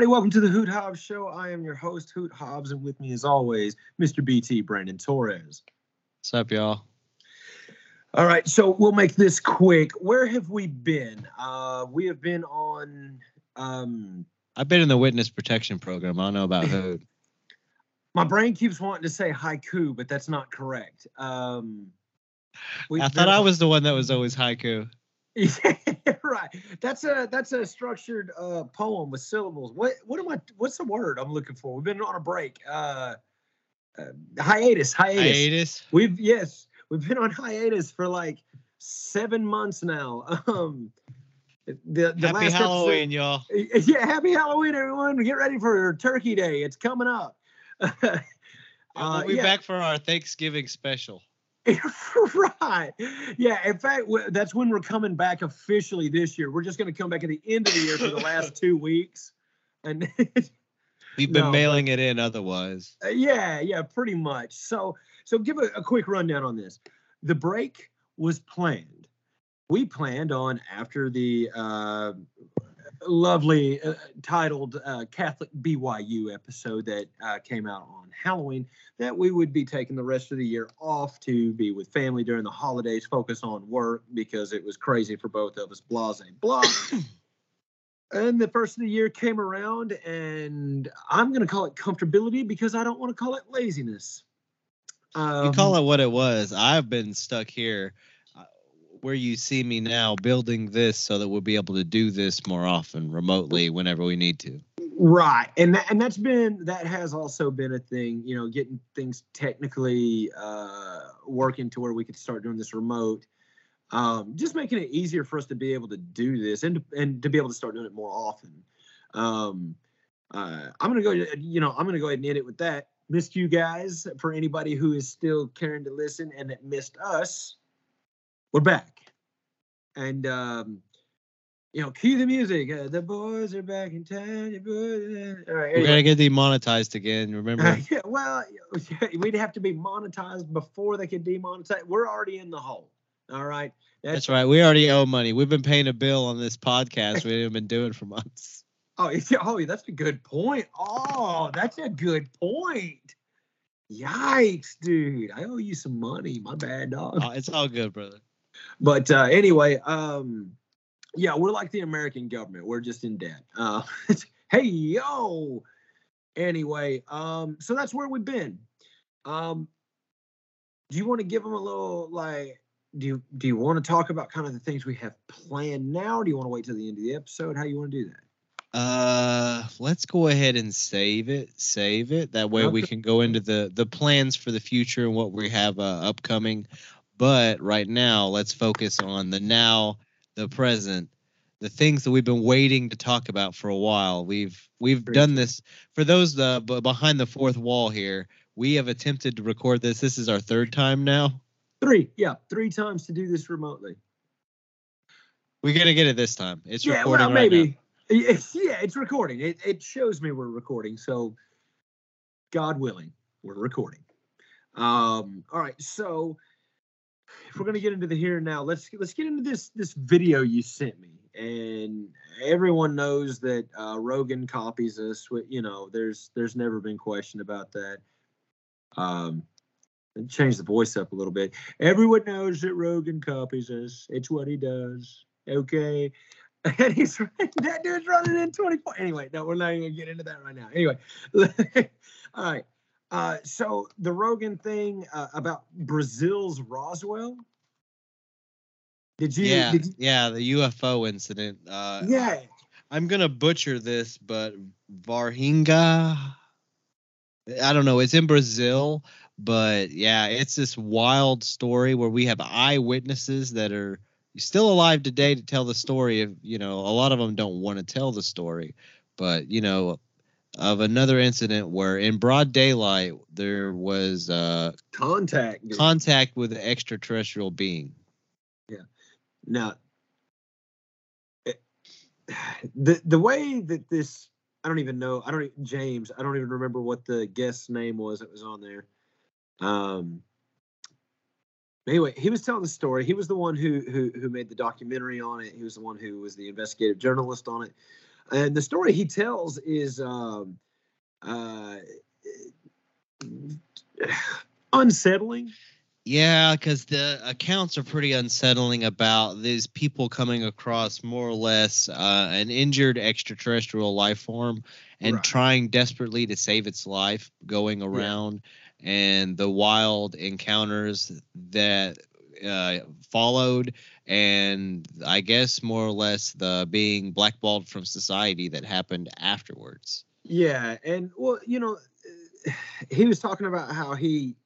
Everybody, welcome to the Hoot Hobbs Show. I am your host, Hoot Hobbs, and with me, as always, Mr. BT Brandon Torres. What's up, y'all? All right, so we'll make this quick. Where have we been? Uh, we have been on. Um, I've been in the witness protection program. I don't know about Hoot. my brain keeps wanting to say haiku, but that's not correct. Um, I been thought I was the one that was always haiku. Yeah, right. That's a that's a structured uh, poem with syllables. What what am I? What's the word I'm looking for? We've been on a break. Uh, uh, hiatus, hiatus. Hiatus. We've yes, we've been on hiatus for like seven months now. Um, the the Happy last Halloween, y'all. Yeah, happy Halloween, everyone! Get ready for Turkey Day. It's coming up. we'll Uh, be yeah. back for our Thanksgiving special. right. Yeah. In fact, w- that's when we're coming back officially this year. We're just going to come back at the end of the year for the last two weeks. And We've been No, but- mailing it in otherwise. Uh, yeah, yeah, pretty much. So, so give a, a quick rundown on this. The break was planned. We planned on after the uh, lovely uh, titled uh, Catholic BYU episode that uh, came out on Halloween that we would be taking the rest of the year off to be with family during the holidays, focus on work because it was crazy for both of us. Blase, blah. And the first of the year came around, and I'm going to call it comfortability because I don't want to call it laziness. Um, You call it what it was. I've been stuck here where you see me now building this so that we'll be able to do this more often remotely whenever we need to. right, and that, and that's been that has also been a thing. You know, getting things technically uh, working to where we could start doing this remote. Um, just making it easier for us to be able to do this and and to be able to start doing it more often. Um, uh, I'm gonna go. You know, I'm gonna go ahead and end it with that. Missed you guys. For anybody who is still caring to listen and that missed us, we're back. And um, you know, cue the music. Uh, the boys are back in town. boys- All right. We're going to get demonetized again. Remember? yeah, well, we'd have to be monetized before they could demonetize. We're already in the hole. All right. That's right. We already owe money. We've been paying a bill on this podcast. We haven't been doing for months. Oh, oh, that's a good point. Oh, that's a good point. Yikes, dude! I owe you some money. My bad, dog. Oh, it's all good, brother. But uh, anyway, um, yeah, we're like the American government. We're just in debt. Uh, hey, yo. Anyway, um, so that's where we've been. Um, do you want to give them a little like? Do you do you want to talk about kind of the things we have planned now? Do you want to wait till the end of the episode? How you want to do that? Uh, let's go ahead and save it. Save it. That way we can go into the the plans for the future and what we have uh, upcoming. But right now, let's focus on the now, the present, the things that we've been waiting to talk about for a while. We've we've done this for those uh, b- behind the fourth wall here. We have attempted to record this. This is our third time now. Three, yeah, three times to do this remotely. We're gonna get it this time. It's yeah, recording well, right now. maybe. It's, yeah, it's recording. It, it shows me we're recording. So, God willing, we're recording. Um, all right. So, if we're gonna get into the here and now, let's let's get into this this video you sent me. And everyone knows that uh, Rogan copies us. You know, there's there's never been question about that. Um, change the voice up a little bit. Everyone knows that Rogan copies us. It's what he does. Okay. And he's that dude's running in 24. Anyway, no, we're not even gonna get into that right now. Anyway, all right. Uh, so the Rogan thing uh, about Brazil's Roswell. Did you? Yeah, Did you yeah, the UFO incident. Uh, yeah. I'm gonna butcher this, but Varginha. I don't know. It's in Brazil, but yeah, it's this wild story where we have eyewitnesses that are still alive today to tell the story. Of you know, a lot of them don't want to tell the story, but you know, of another incident where in broad daylight there was uh, Contact. dude. contact with an extraterrestrial being. Yeah. Now, it- the the way that this, I don't even know. I don't James. I don't even remember what the guest's name was that was on there. Um. Anyway, he was telling the story. He was the one who who who made the documentary on it. He was the one who was the investigative journalist on it. And the story he tells is um, uh, unsettling. Yeah, because the accounts are pretty unsettling about these people coming across more or less uh, an injured extraterrestrial life form and Right. trying desperately to save its life, going around, and the wild encounters that uh, followed, and I guess more or less the being blackballed from society that happened afterwards. Yeah, and well, you know, he was talking about how he,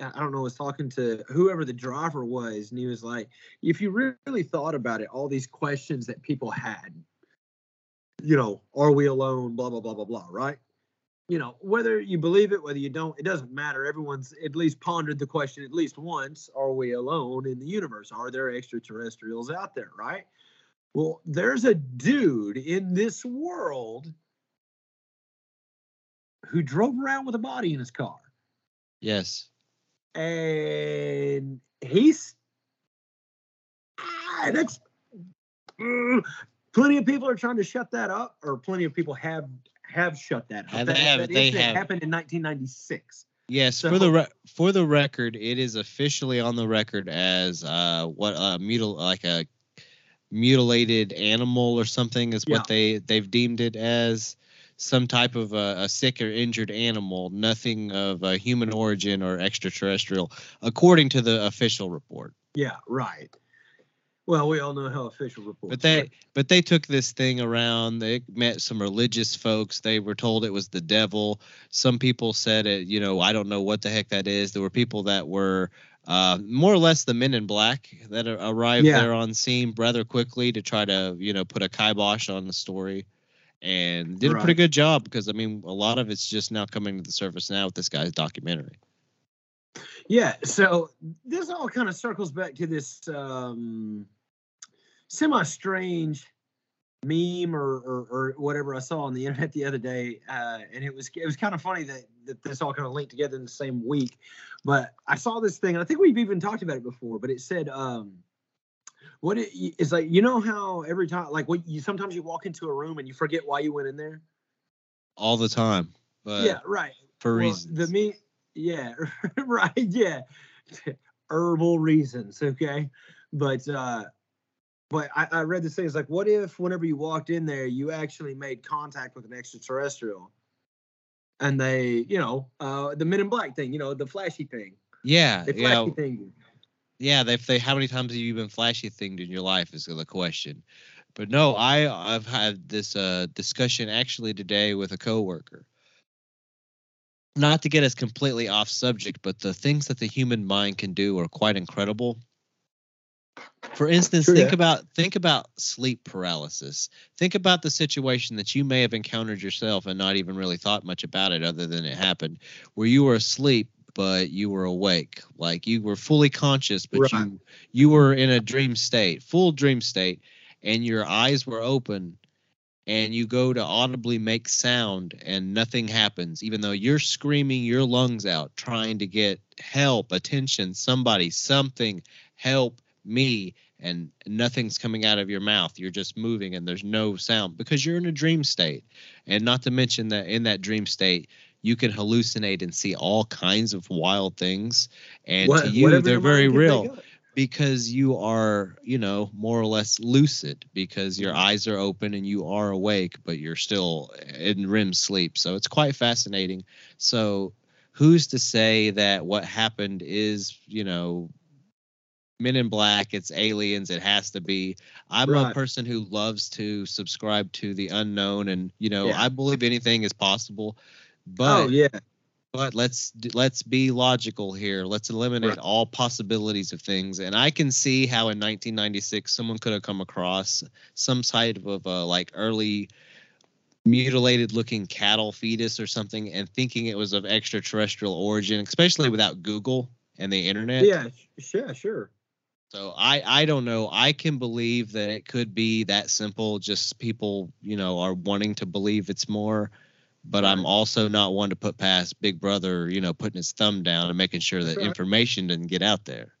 I don't know, was talking to whoever the driver was, and he was like, if you really thought about it, all these questions that people had, you know, are we alone? Blah blah blah blah blah, right? You know, whether you believe it, whether you don't, it doesn't matter. Everyone's at least pondered the question at least once: Are we alone in the universe? Are there extraterrestrials out there? Right? Well, there's a dude in this world who drove around with a body in his car. Yes. And he's ah, that's mm, plenty of people are trying to shut that up, or plenty of people have have shut that up. Have- that, have- that they have. happened in 1996. Yes, So- for the re- for the record, it is officially on the record as uh what a mutil like a mutilated animal or something is what they they've deemed it as some type of a, a sick or injured animal, nothing of a human origin or extraterrestrial, according to the official report. Yeah, right. Well, we all know how official reports. But they work. but they took this thing around. They met some religious folks. They were told it was the devil. Some people said it. You know, I don't know what the heck that is. There were people that were uh, more or less the men in black that arrived Yeah. there on scene rather quickly to try to you know put a kibosh on the story, and did a pretty good job because I mean a lot of it's just now coming to the surface now with this guy's documentary. Yeah, so this all kind of circles back to this um, semi strange meme or, or or whatever I saw on the internet the other day, uh, and it was it was kind of funny that that this all kind of linked together in the same week. But I saw this thing, and I think we've even talked about it before. But it said, um, "What it, it's like, you know how every time, like, what you sometimes you walk into a room and you forget why you went in there. All the time, but yeah, right. for Well, reasons. The me, yeah, right, yeah, herbal reasons, okay. But uh, but I, I read this thing. It's like, what if whenever you walked in there, you actually made contact with an extraterrestrial, and they, you know, uh, the Men in Black thing, you know, the flashy thing, yeah, yeah. flashy thing. yeah they, they how many times have you been flashy thinged in your life is the question but no i i've had this uh discussion actually today with a coworker not to get us completely off subject but the things that the human mind can do are quite incredible for instance True think that. about think about sleep paralysis think about the situation that you may have encountered yourself and not even really thought much about it other than it happened where you were asleep but you were awake like you were fully conscious but Right. you you were in a dream state full dream state and your eyes were open and you go to audibly make sound and nothing happens even though you're screaming your lungs out trying to get help attention somebody something help me and nothing's coming out of your mouth. You're just moving and there's no sound because you're in a dream state. And not to mention that in that dream state you can hallucinate and see all kinds of wild things. And What- to you they're very real because you are you know more or less lucid because your eyes are open and you are awake but you're still in REM sleep. So it's quite fascinating. So who's to say that what happened is you know men in black it's aliens it has to be i'm a person who loves to subscribe to the unknown and you know Yeah. i believe anything is possible oh, but oh yeah, but let's let's be logical here. Let's eliminate Right. all possibilities of things. And I can see how in 1996 someone could have come across some type of a like early mutilated looking cattle fetus or something and thinking it was of extraterrestrial origin, especially without Google and the internet. yeah, yeah, sure. So I I don't know. I can believe that it could be that simple. Just people, you know, are wanting to believe it's more. But I'm also not one to put past Big Brother, you know, putting his thumb down and making sure that right. information doesn't get out there.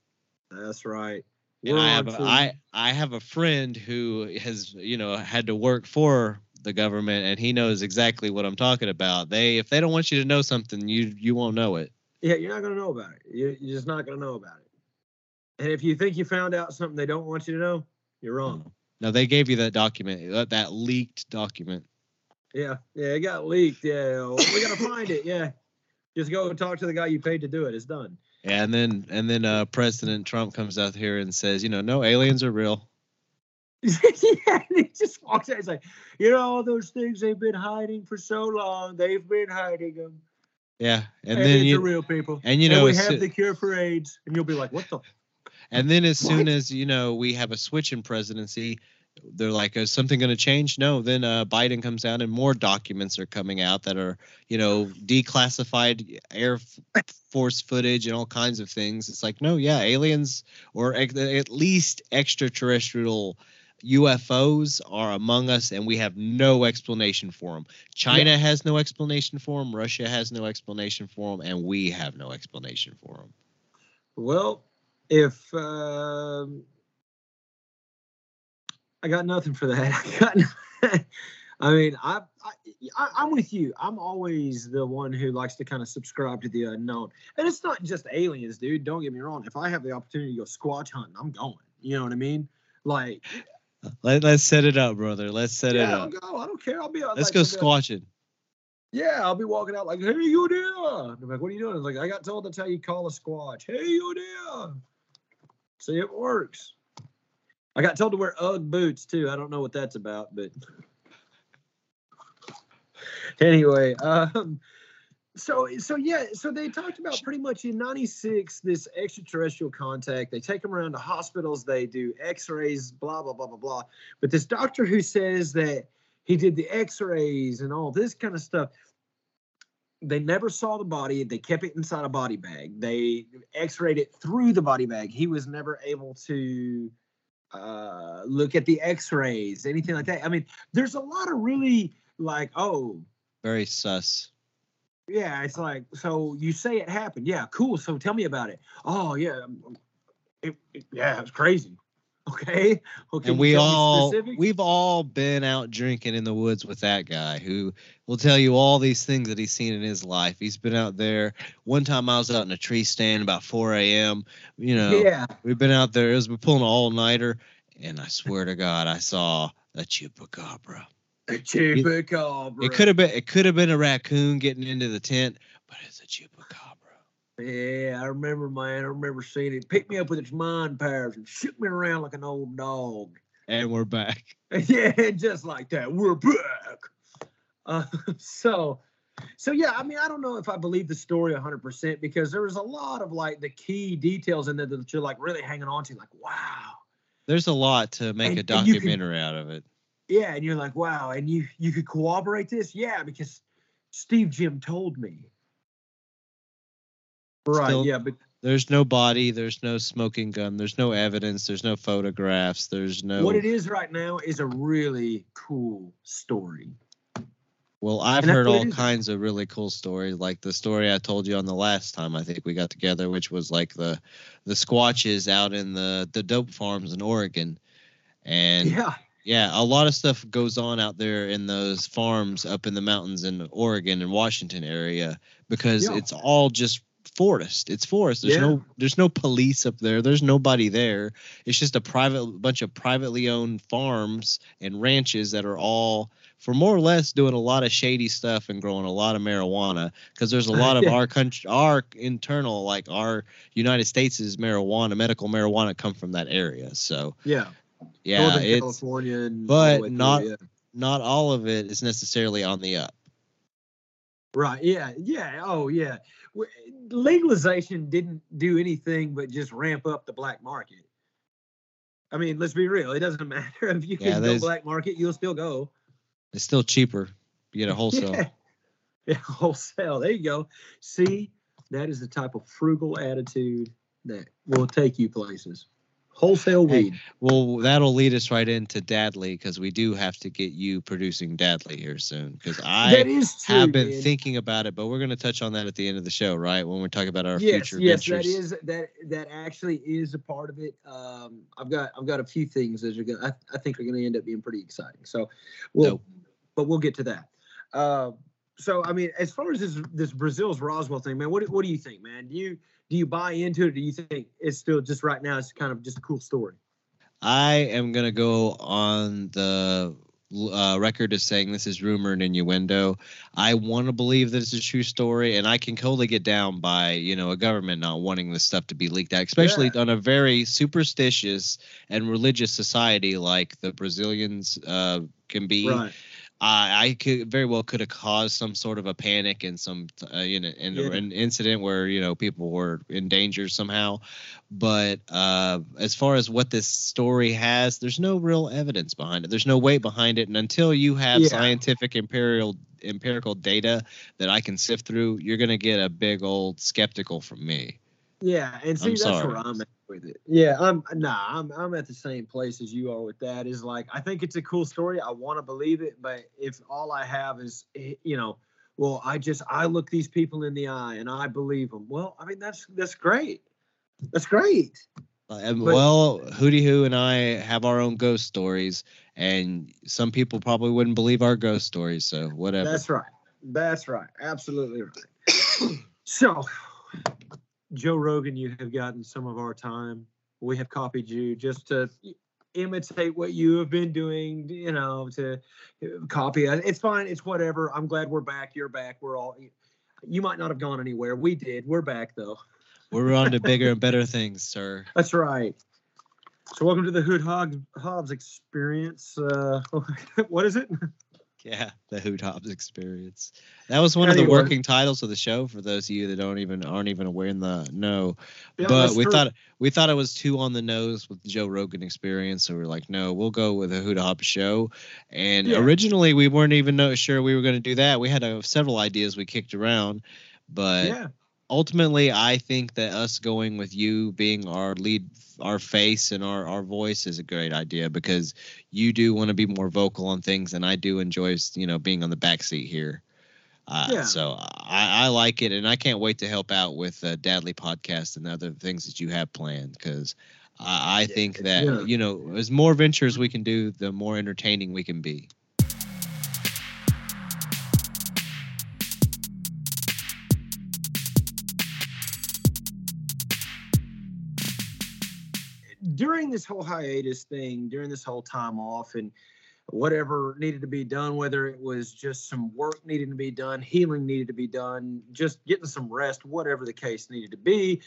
That's right. And I have a, I I have a friend who has you know had to work for the government, and he knows exactly what I'm talking about. They if they don't want you to know something, you you won't know it. Yeah, you're not gonna know about it. You're, you're just not gonna know about it. And if you think you found out something they don't want you to know, you're wrong. No, they gave you that document, that, that leaked document. Yeah, yeah, it got leaked. Yeah, we gotta find it. Yeah, just go and talk to the guy you paid to do it. It's done. Yeah, and then and then uh, President Trump comes out here and says, you know, no aliens are real. yeah, and he just walks out. He's like, you know, all those things they've been hiding for so long, they've been hiding them. Yeah, and And then you real people. and you know, we have the cure for AIDS, and you'll be like, what the? And then as soon What? as you know we have a switch in presidency, they're like, is something going to change? No. Then uh, Biden comes out and more documents are coming out that are you know declassified Air Force footage and all kinds of things. It's like, no, yeah, aliens or at least extraterrestrial. UFOs are among us, and we have no explanation for them. China has no explanation for them. Russia has no explanation for them, and we have no explanation for them. Well, if um, I got nothing for that, I got. I mean, I, I, I'm with you. I'm always the one who likes to kind of subscribe to the unknown, and it's not just aliens, dude. Don't get me wrong. If I have the opportunity to go squatch hunting, I'm going. You know what I mean? Like, Let, let's set it up, brother. Let's set it yeah, I'll up. go. I don't care. I'll be. Let's like, go I'll squatching. Yeah, I'll be walking out like, "Hey, you there?" I'm like, "What are you doing?" I'm like, "I got told that's how you call a squatch." Hey, you there? See, it works. I got told to wear UGG boots too. I don't know what that's about, but anyway, um, so so yeah, so they talked about pretty much in '96 this extraterrestrial contact. They take them around to hospitals. They do X-rays, blah blah blah blah blah. But this doctor who says that he did the X-rays and all this kind of stuff. They never saw the body. They kept it inside a body bag. They X-rayed it through the body bag. He was never able to uh, look at the X-rays, anything like that. I mean, there's a lot of really like, oh, Very sus. yeah, it's like, so you say it happened. Yeah, cool. So tell me about it. Oh, yeah. It, it- yeah, it was crazy. Okay. Okay. and we all we've all been out drinking in the woods with that guy who will tell you all these things that he's seen in his life. He's been out there. One time I was out in a tree stand about 4 a.m. You know, Yeah. we've been out there. It was we're pulling an all nighter, and I swear to God, I saw a chupacabra. A chupacabra. It could have been it could have been a raccoon getting into the tent, but it's a chupacabra. Yeah, I remember, man. I remember seeing it. Pick me up with its mind powers and shoot me around like an old dog. And we're back. yeah, just like that. We're back. Uh, so, so yeah. I mean, I don't know if I believe the story 100 percent because there was a lot of like the key details in there that you're like really hanging on to. Like, wow. There's a lot to make And- a and you can- documentary out of it. Yeah, and you're like, wow, and you you could corroborate this? Yeah, because Steve Jim told me. Right. Still- yeah, but There's no body. There's no smoking gun. There's no evidence. There's no photographs. There's no. what it is right now is a really cool story. Well, I've And heard all kinds of really cool stories, like the story I told you on the last time I think we got together, which was like the the squatches out in the the dope farms in Oregon, and yeah. yeah, a lot of stuff goes on out there in those farms up in the mountains in Oregon and Washington area because Yeah. it's all just forest. It's forest. There's Yeah. no there's no police up there. There's nobody there. It's just a private bunch of privately owned farms and ranches that are all for more or less doing a lot of shady stuff and growing a lot of marijuana because there's a lot of Yeah. our country our internal like our United States' is marijuana medical marijuana come from that area. So Yeah. yeah, Northern it's California but not- yeah. not all of it is necessarily on the up. Right. Yeah. Yeah. Oh yeah. Legalization didn't do anything but just ramp up the black market. I mean, let's be real. It doesn't matter if you Yeah, can go black market, you'll still go. It's still cheaper. You get a wholesale. Yeah. yeah, wholesale. There you go. See, that is the type of frugal attitude that will take you places. Wholesale Hey, weed. Well, that'll lead us right into Dadley because we do have to get you producing Dadley here soon. Because I true. have been man. thinking about it, but we're going to touch on that at the end of the show, right? When we're talking about our yes, future yes, ventures. that is that that actually is a part of it. Um, I've got I've got a few things that are gonna I, I think are gonna end up being pretty exciting. So, well, but we'll get to that. Uh, so I mean, as far as this this Brazil's Roswell thing, man, what what do you think, man? Do you do you buy into it? Or do you think it's still just right now? It's kind of just a cool story. I am gonna go on the uh, record as saying this is rumor and innuendo. I want to believe that it's a true story, and I can totally get down by you know a government not wanting this stuff to be leaked out, especially Yeah. on a very superstitious and religious society like the Brazilians uh, can be. Right. I I could very well could have caused some sort of a panic and some uh, you know in Yeah. an incident where you know people were in danger somehow, but uh, as far as what this story has, there's no real evidence behind it. There's no weight behind it, and until you have Yeah. scientific imperial empirical data that I can sift through, you're gonna get a big old skeptical from me. Yeah, and see I'm that's sorry. where I'm at with it. Yeah, I'm nah, I'm I'm at the same place as you are with that. Is like I think it's a cool story. I want to believe it, but if all I have is eh, you know, well, I just I look these people in the eye and I believe them. Well, I mean that's that's great. That's great. Uh, and, But- well, Hootie Hoo and I have our own ghost stories, and some people probably wouldn't believe our ghost stories. So whatever. That's right. That's right. Absolutely right. so, Joe Rogan, you have gotten some of our time. We have copied you just to imitate what you have been doing, you know, to uh, copy it. It's fine. It's whatever. I'm glad we're back. You're back. We're all, you might not have gone anywhere. We did. We're back, though. We're on to bigger and better things, sir. That's right. So, welcome to the Hoot Hobbs, Hobbs experience. Uh, what is it? Yeah, the Hoot Hobbs experience. That was one of the working titles of the show for those of you that don't even aren't even aware in the know. Yeah, but we true. thought we thought it was too on the nose with the Joe Rogan experience, so we are like, no, we'll go with a Hoot Hobbs show. And Yeah. originally, we weren't even sure we were going to do that. We had uh, several ideas we kicked around, but yeah. Ultimately i think that us going with you being our lead our face and our, our voice is a great idea because you do want to be more vocal on things and i do enjoy you know being on the back seat here uh, Yeah. so I, I like it and i can't wait to help out with uh, dadley podcast and other things that you have planned because I, I think that yeah. you know as more ventures we can do the more entertaining we can be during this whole hiatus thing, during this whole time off, and whatever needed to be done, whether it was just some work needed to be done, healing needed to be done, just getting some rest, whatever the case needed to be,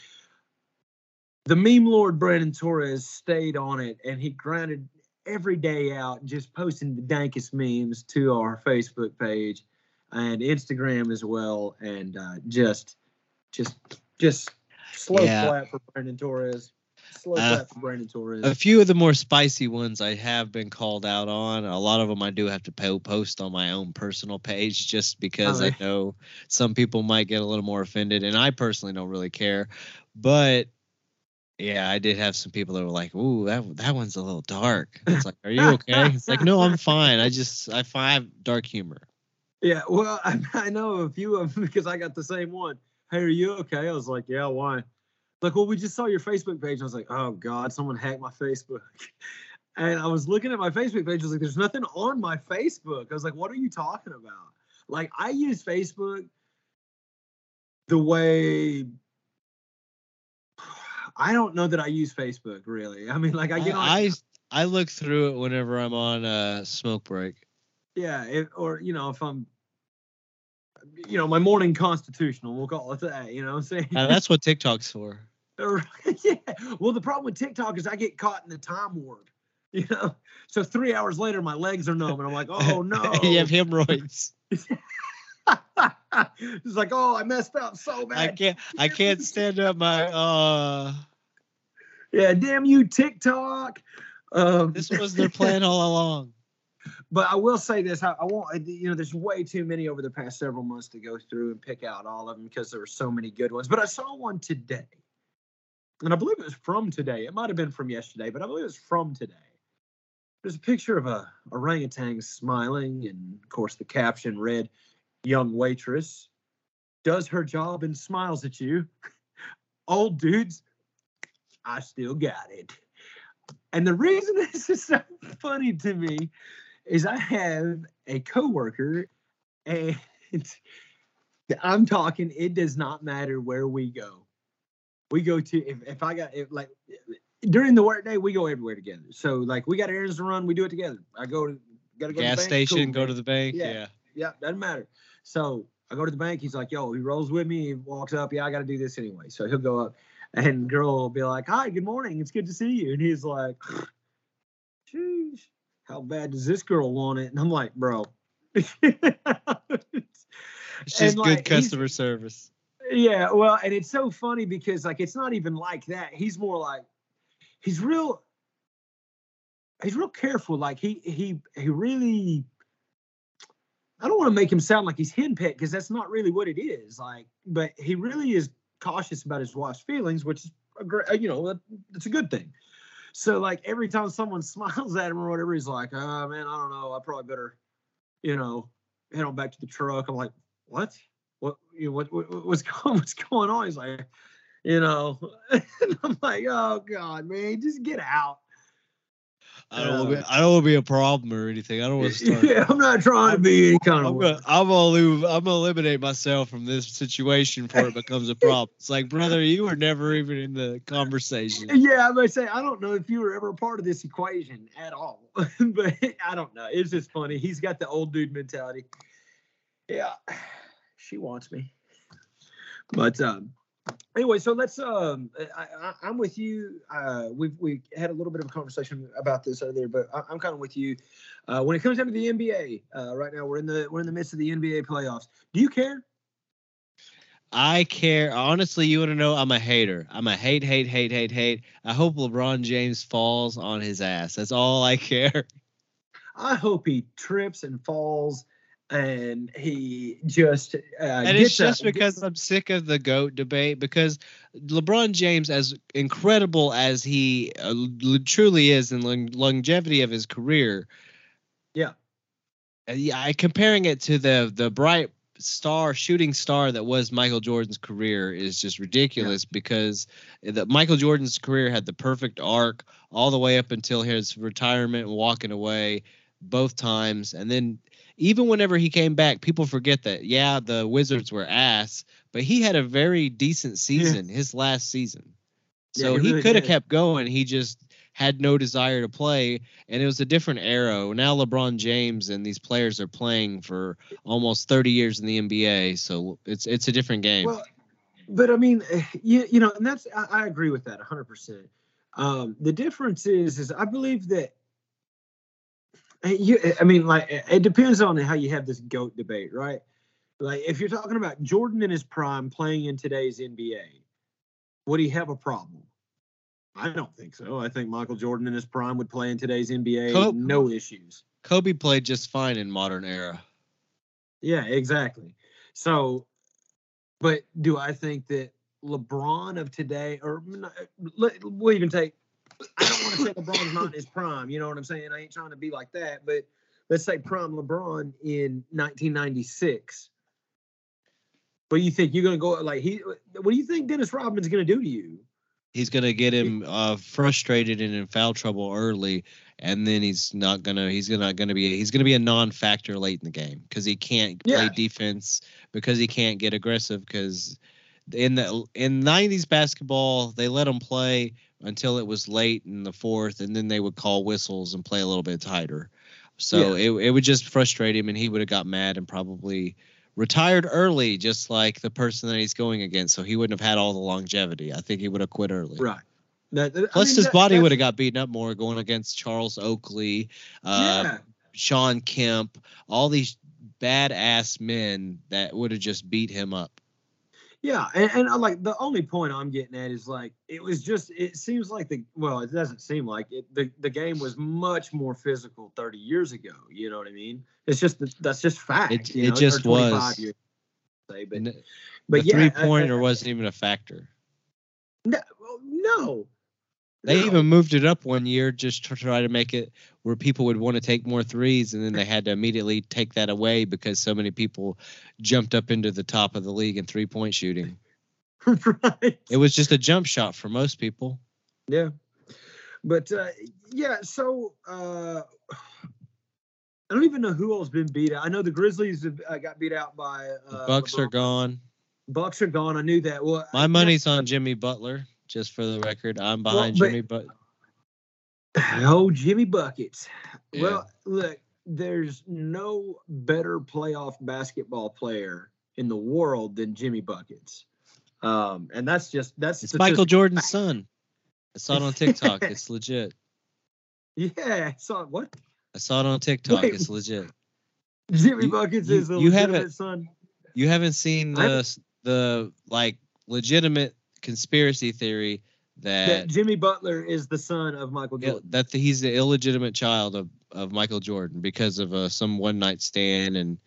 the meme lord Brandon Torres stayed on it and he grinded every day out, just posting the dankest memes to our Facebook page and Instagram as well, and uh, just, just, just slow Yeah. clap for Brandon Torres. Slow Uh, clap for Brandon Torres. a few of the more spicy ones I have been called out on. A lot of them I do have to po- post on my own personal page just because Oh, I know some people might get a little more offended, and I personally don't really care. But yeah, I did have some people that were like, "Ooh, that that one's a little dark." It's like, "Are you okay?" It's like, "No, I'm fine. I just I find dark humor." Yeah, well, I, I know a few of them because I got the same one. Hey, are you okay? I was like, yeah, why? Like, well, we just saw your Facebook page. I was like, oh God, someone hacked my Facebook. And I was looking at my Facebook page. I was like, there's nothing on my Facebook. I was like, what are you talking about? Like, I use Facebook the way I don't know that I use Facebook really. I mean, like, I I get on, I, I look through it whenever I'm on a smoke break. yeah, if, or you know, if I'm, you know, my morning constitutional, we'll call it that. You know what I'm saying? Uh, that's what TikTok's for. yeah. Well, the problem with TikTok is I get caught in the time warp. You know, so three hours later, my legs are numb, and I'm like, oh no. you have hemorrhoids. it's like, oh, I messed up so bad. I can't I can't stand up my uh Yeah, damn you, TikTok. Um, this was their plan all along. But I will say this: I, I won't. You know, there's way too many over the past several months to go through and pick out all of them because there were so many good ones. But I saw one today, and I believe it was from today. It might have been from yesterday, but I believe it was from today. There's a picture of a orangutan smiling, and of course the caption read, "Young waitress does her job and smiles at you. Old dudes, I still got it." And the reason this is so funny to me is I have a coworker, and I'm talking. It does not matter where we go. We go to if, if I got if like during the workday we go everywhere together. So like we got errands to run, we do it together. I go to gotta go Gas to the bank, station, cool, go man. to the bank. Yeah. Yeah. Yeah, doesn't matter. So I go to the bank. He's like, "Yo," he rolls with me. He walks up. Yeah, I got to do this anyway. So he'll go up, and girl will be like, "Hi, good morning. It's good to see you." And he's like, "Jeez, how bad does this girl want it?" And I'm like, "Bro." It's just like, good customer service. Yeah, well, and it's so funny because like it's not even like that. He's more like he's real he's real careful. Like he he he really I don't want to make him sound like he's henpecked because that's not really what it is. Like, but he really is cautious about his wife's feelings, which is a great, you know, that, that's a good thing. So like every time someone smiles at him or whatever, he's like, "Oh man, I don't know. I probably better, you know, head on back to the truck." I'm like, "What? What? You know, what, what? What's going? What's going on?" He's like, "You know," I'm like, "Oh God, man, just get out." I don't want to Uh, be, I don't want to be a problem or anything. I don't want to start. Yeah, I'm not trying to be any kind I'm of. gonna, I'm gonna, lose, I'm gonna eliminate myself from this situation before it becomes a problem. It's like, brother, you were never even in the conversation. Yeah, I might say I don't know if you were ever a part of this equation at all, but I don't know. It's just funny. He's got the old dude mentality. Yeah, she wants me. But um, anyway, so let's. Um, I, I'm with you. Uh, we've we had a little bit of a conversation about this earlier, but I, I'm kind of with you. Uh, when it comes down to the NBA, uh, right now we're in the we're in the midst of the NBA playoffs. Do you care? I care. Honestly, you want to know? I'm a hater. I'm a hate, hate, hate, hate, hate. I hope LeBron James falls on his ass. That's all I care. I hope he trips and falls, and he just. Uh, and it's just a- because I'm sick of the GOAT debate. Because LeBron James, as incredible as he uh, truly is in lon- longevity of his career, Yeah. uh, yeah, I comparing it to the the bright star shooting star that was Michael Jordan's career is just ridiculous because the Michael Jordan's career had the perfect arc all the way up until his retirement and walking away both times. And then even whenever he came back people forget that yeah the Wizards were ass but he had a very decent season his last season. So he he, really could have kept going. He just had no desire to play and it was a different era. Now LeBron James and these players are playing for almost 30 years in the NBA so it's it's a different game. Well, but I mean, eh, you, you know, and that's I, I agree with that 100. percent. Um, The difference is, is I believe that. You, I mean, like it depends on how you have this goat debate, right? Like if you're talking about Jordan in his prime playing in today's NBA, would he have a problem? I don't think so. I think Michael Jordan in his prime would play in today's NBA, Kobe- no issues. Kobe played just fine in modern era Yeah, exactly. So, but do I think that LeBron of today, or we'll even take, I don't want to say LeBron's not in his prime. You know what I'm saying? I ain't trying to be like that, but let's say prime LeBron in 1996. What do you think? You're gonna go like he? What do you think Dennis Rodman's gonna do to you? he's gonna get him uh, frustrated and in foul trouble early, and then he's not gonna he's gonna gonna be he's gonna be a non-factor late in the game because he can't play defense because he can't get aggressive because in the in 90s basketball they let him play until it was late in the fourth and then they would call whistles and play a little bit tighter so it, it would just frustrate him and he would have got mad and probably retired early just like the person that he's going against so he wouldn't have had all the longevity i think he would have quit early Right. That, that- I Plus, mean, his that- body would have got beaten up more going against Charles Oakley, uh, yeah. Shawn Kemp, all these badass men that would have just beat him up. Yeah, and, and I like the only point I'm getting at is like it was just it seems like the well it doesn't seem like it the, the game was much more physical 30 years ago. You know what I mean? It's just that's just fact. It- it know, just was. Years, say, but but the yeah, three pointer wasn't even a factor. no, no. They no. even moved it up one year just to try to make it where people would want to take more threes, and then they had to immediately take that away because so many people jumped up into the top of the league in three point shooting. right. It was just a jump shot for most people. Yeah. But uh, yeah, so uh, I don't even know who else been beat out. I know the Grizzlies have, uh, got beat out by. The Uh, Bucks are gone. Bucks are gone. I knew that. Well, My I- money's on Jimmy Butler, just for the record. I'm behind but- Jimmy But Oh, Jimmy buckets. Yeah. Well, look, there's no better playoff basketball player in the world than Jimmy buckets. Um, and that's just that's It's Michael Jordan's son. I saw it on TikTok. It's legit. Yeah, so what? I saw it on TikTok. Wait. It's legit. Jimmy You- buckets you- is a you haven't- legitimate son. You haven't seen the the like legitimate conspiracy theory That that Jimmy Butler is the son of Michael Jordan. that he's the illegitimate child of, of Michael Jordan because of uh, some one night stand and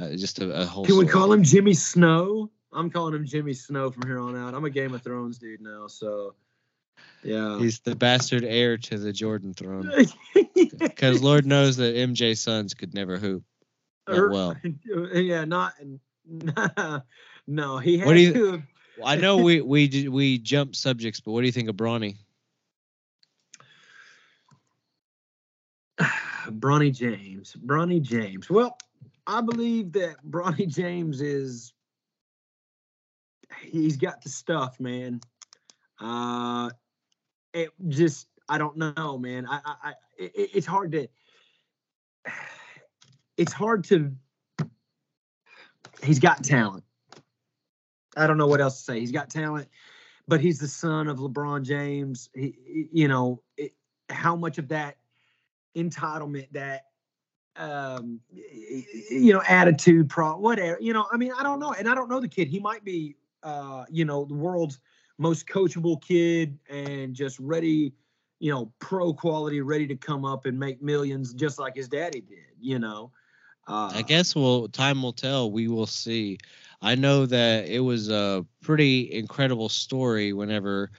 uh, just a, a whole. Can we story. call him Jimmy Snow? I'm calling him Jimmy Snow from here on out. I'm a Game of Thrones dude now, so yeah. He's the bastard heir to the Jordan throne. Because Lord knows that MJ sons could never hoop. Or- well. yeah, not no. He had What do you- to. have- I know we we we jump subjects, but what do you think of Bronny? Bronny James. Bronny James. Well, I believe that Bronny James is he's got the stuff, man. Uh it just I don't know, man. I I, I it, it's hard to it's hard to he's got talent. I don't know what else to say. He's got talent, but he's the son of LeBron James. He, you know, it, how much of that entitlement, that um, you know, attitude, pro, whatever. You know, I mean, I don't know, and I don't know the kid. He might be, uh, you know, the world's most coachable kid and just ready, you know, pro quality, ready to come up and make millions, just like his daddy did. You know. Uh, I guess well, time will tell. We will see. I know that it was a pretty incredible story whenever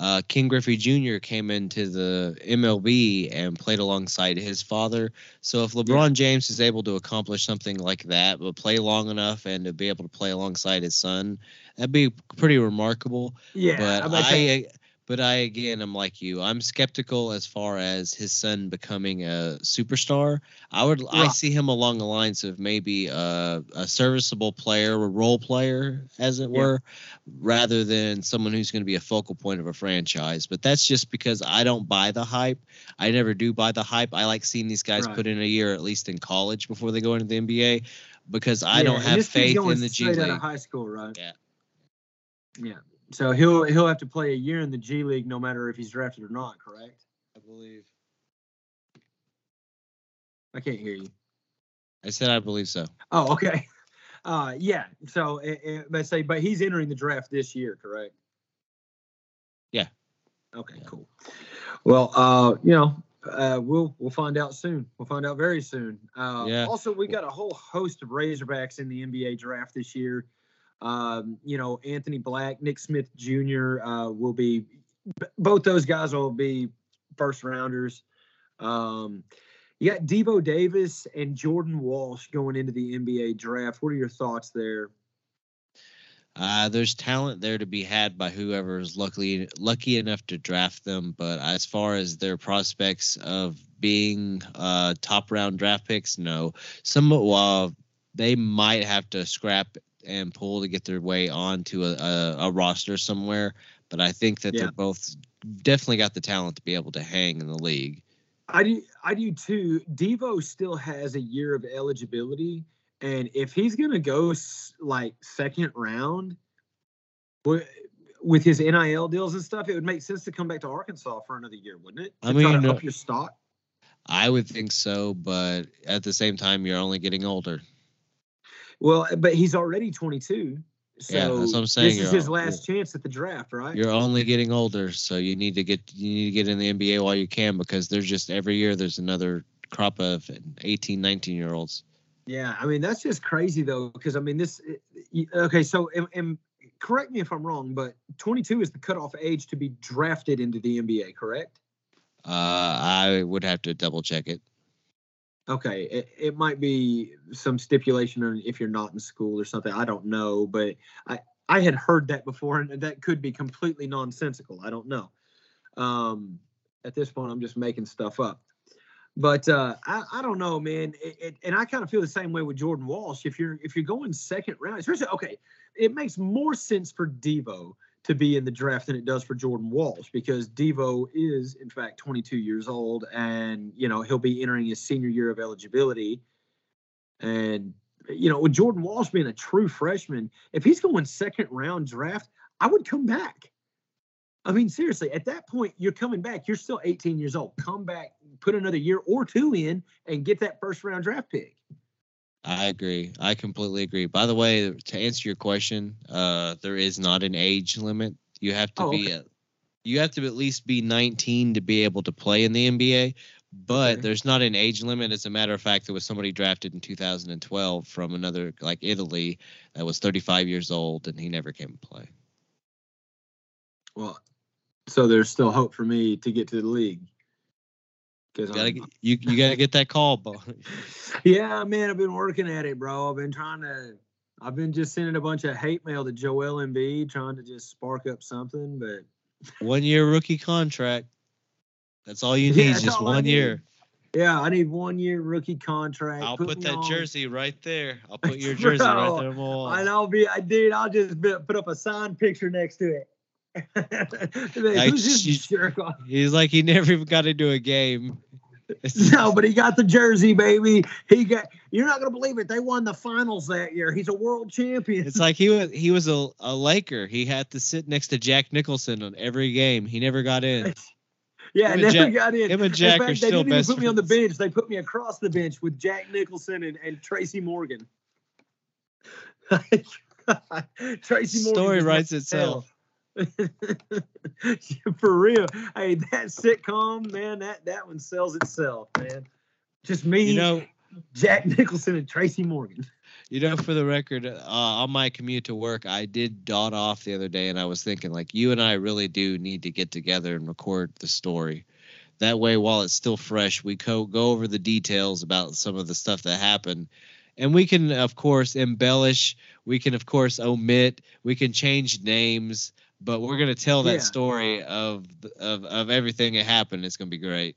uh, Ken Griffey Jr. came into the MLB and played alongside his father. So if LeBron James is able to accomplish something like that, but play long enough and to be able to play alongside his son, that'd be pretty remarkable. Yeah, but I'm about to say- I, but I again, I'm like you. I'm skeptical as far as his son becoming a superstar. I would, I see him along the lines of maybe a, a serviceable player, a role player, as it Yeah. were, rather than someone who's going to be a focal point of a franchise. But that's just because I don't buy the hype. I never do buy the hype. I like seeing these guys Right. put in a year at least in college before they go into the NBA, because I Yeah, don't have faith in the G straight out of League. high school, right? Yeah. Yeah. So he'll he'll have to play a year in the G League, no matter if he's drafted or not. Correct? I believe. I can't hear you. I said I believe so. Oh, okay. Uh, yeah. So uh, uh, let's say, but he's entering the draft this year, correct? Yeah. Okay. Yeah. Cool. Well, uh, you know, uh, we'll we'll find out soon. We'll find out very soon. Uh, Yeah. Also, we got a whole host of Razorbacks in the NBA draft this year. Um, you know, Anthony Black, Nick Smith Jr. Uh, will be. Both those guys will be first rounders. Um, you got Devo Davis and Jordan Walsh going into the NBA draft. What are your thoughts there? Uh, there's talent there to be had by whoever is lucky lucky enough to draft them. But as far as their prospects of being uh, top round draft picks, no. Some while they might have to scrap and pull to get their way onto a, a, a roster somewhere. But I think that Yeah. they're both definitely got the talent to be able to hang in the league. I do. I do too. Devo still has a year of eligibility, and if he's gonna go s- like second round, wi- with his NIL deals and stuff, it would make sense to come back to Arkansas for another year, wouldn't it? I To try mean, to uh, up your stock. I would think so, but at the same time, you're only getting older. Well, but he's already 22. So Yeah, that's what I'm saying, This is you're his last chance at the draft, right? You're only getting older, so you need to get you need to get in the NBA while you can because there's just every year there's another crop of 18, 19 year olds. Yeah, I mean that's just crazy though, because I mean this. Okay, so and, and correct me if I'm wrong, but 22 is the cutoff age to be drafted into the NBA, correct? Uh, I would have to double check it. Okay, it, it might be some stipulation on if you're not in school or something. I don't know, but I I had heard that before, and that could be completely nonsensical. I don't know. Um, at this point, I'm just making stuff up. But uh, I, I don't know, man. It, it, and I kind of feel the same way with Jordan Walsh. If you're if you're going second round, especially okay, it makes more sense for Devo to be in the draft than it does for Jordan Walsh because Devo is in fact 22 years old and you know he'll be entering his senior year of eligibility. And you know, with Jordan Walsh being a true freshman, if he's going second round draft, I would come back. I mean, seriously, at that point, you're coming back. You're still 18 years old. Come back, put another year or two in, and get that first round draft pick. I agree. I completely agree. By the way, to answer your question, uh, there is not an age limit. You have to Oh, be okay. a, you have to at least be 19 to be able to play in the NBA. But Okay. there's not an age limit. As a matter of fact, there was somebody drafted in 2012 from another like Italy that was 35 years old and he never came to play. Well, so there's still hope for me to get to the league. Because You gotta get, you, you gotta get that call, bro. yeah, man, I've been working at it, bro. I've been trying to. I've been just sending a bunch of hate mail to Joel Embiid, trying to just spark up something. But one year rookie contract. That's all you need, that's just one year. yeah, I need one year rookie contract. I'll Put put that on- jersey right there. I'll put your jersey right there on. And I'll be, I dude, I'll just put up a signed picture next to it. Like, Who's this she- jerk off? He's like he never even got into a game. No, but he got the jersey, baby. He got. You're not gonna believe it. They won the finals that year. He's a world champion. It's like he was he was a, a Laker. He had to sit next to Jack Nicholson on every game. He never got in. yeah, him never Jack- got in. him and Jack In fact, are they still didn't even best put me on the bench. They put me across the bench with Jack Nicholson and, and Tracy Morgan. Tracy Morgan. Story writes itself. For real. Hey, that sitcom, man, that that one sells itself, man. Just me, You know, Jack Nicholson, and Tracy Morgan. you know, for the record, uh, on my commute to work, I did dot off the other day, and I was thinking, like, you and I really do need to get together and record the story. That way, while it's still fresh, we co- go over the details about some of the stuff that happened, and we can, of course, embellish. We can, of course, omit. We can change names, but we're gonna tell that Yeah. story of of of everything that happened. It's gonna be great.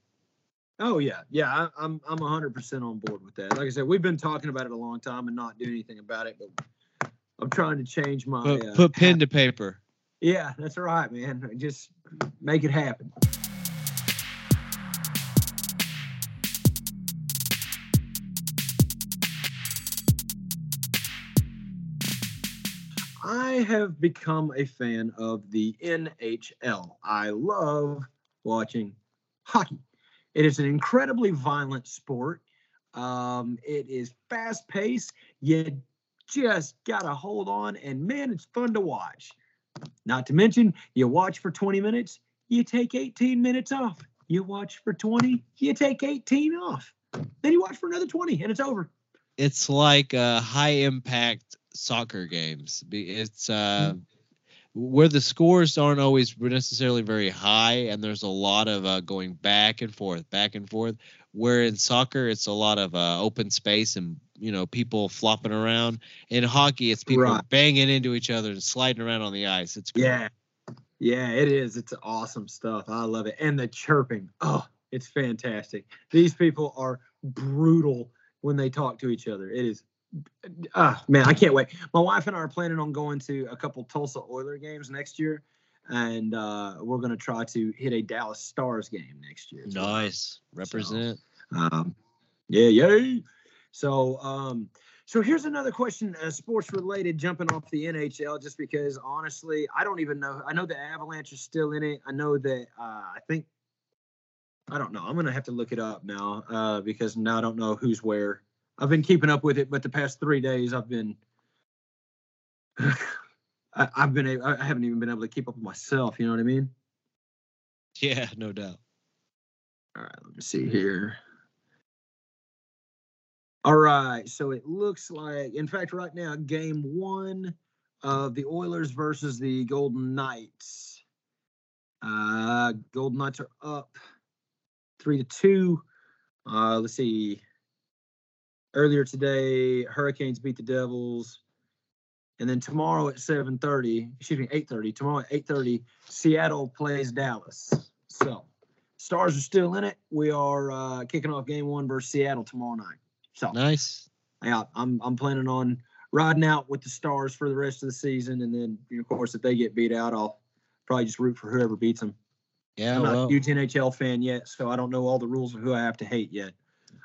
Oh yeah, yeah. I, I'm I'm 100 percent on board with that. Like I said, we've been talking about it a long time and not doing anything about it, but I'm trying to change my. Put, uh, put pen to paper. Yeah, that's right, man. Just make it happen. I have become a fan of the NHL. I love watching hockey. It is an incredibly violent sport. Um, it is fast paced. You just got to hold on, and man, it's fun to watch. Not to mention, you watch for 20 minutes, you take 18 minutes off. You watch for 20, you take 18 off. Then you watch for another 20, and it's over. it's like a high impact soccer games. It's uh, where the scores aren't always necessarily very high, and there's a lot of uh, going back and forth, back and forth. Where in soccer, it's a lot of uh, open space and you know people flopping around. In hockey, it's people Right. banging into each other and sliding around on the ice. It's great. Yeah. Yeah, it is. It's awesome stuff. I love it. And the chirping. Oh, it's fantastic. These people are brutal when they talk to each other. It is ah man, I can't wait. My wife and I are planning on going to a couple Tulsa Oiler games next year. And uh, we're gonna try to hit a Dallas Stars game next year. as well. nice. Represent. Um, yeah, yay. So, um, so here's another question, uh, sports related, jumping off the NHL, just because honestly, I don't even know. I know the Avalanche is still in it. I know that. Uh, I think. I don't know. I'm gonna have to look it up now uh, because now I don't know who's where. I've been keeping up with it, but the past three days I've been. I, I've been. I haven't even been able to keep up with myself. You know what I mean? Yeah, no doubt. All right, let me see here. All right, so it looks like, in fact, right now, game one of the Oilers versus the Golden Knights. Uh, Golden Knights are up three to two. Uh, let's see. Earlier today, Hurricanes beat the Devils, and then tomorrow at seven thirty, excuse me, eight thirty. Tomorrow at eight thirty, Seattle plays Dallas. So Stars are still in it. We are uh, kicking off game one versus Seattle tomorrow night. So Nice. yeah, I'm I'm planning on riding out with the Stars for the rest of the season, and then of course if they get beat out, I'll probably just root for whoever beats them. Yeah, I'm not well, a huge NHL fan yet, so I don't know all the rules of who I have to hate yet.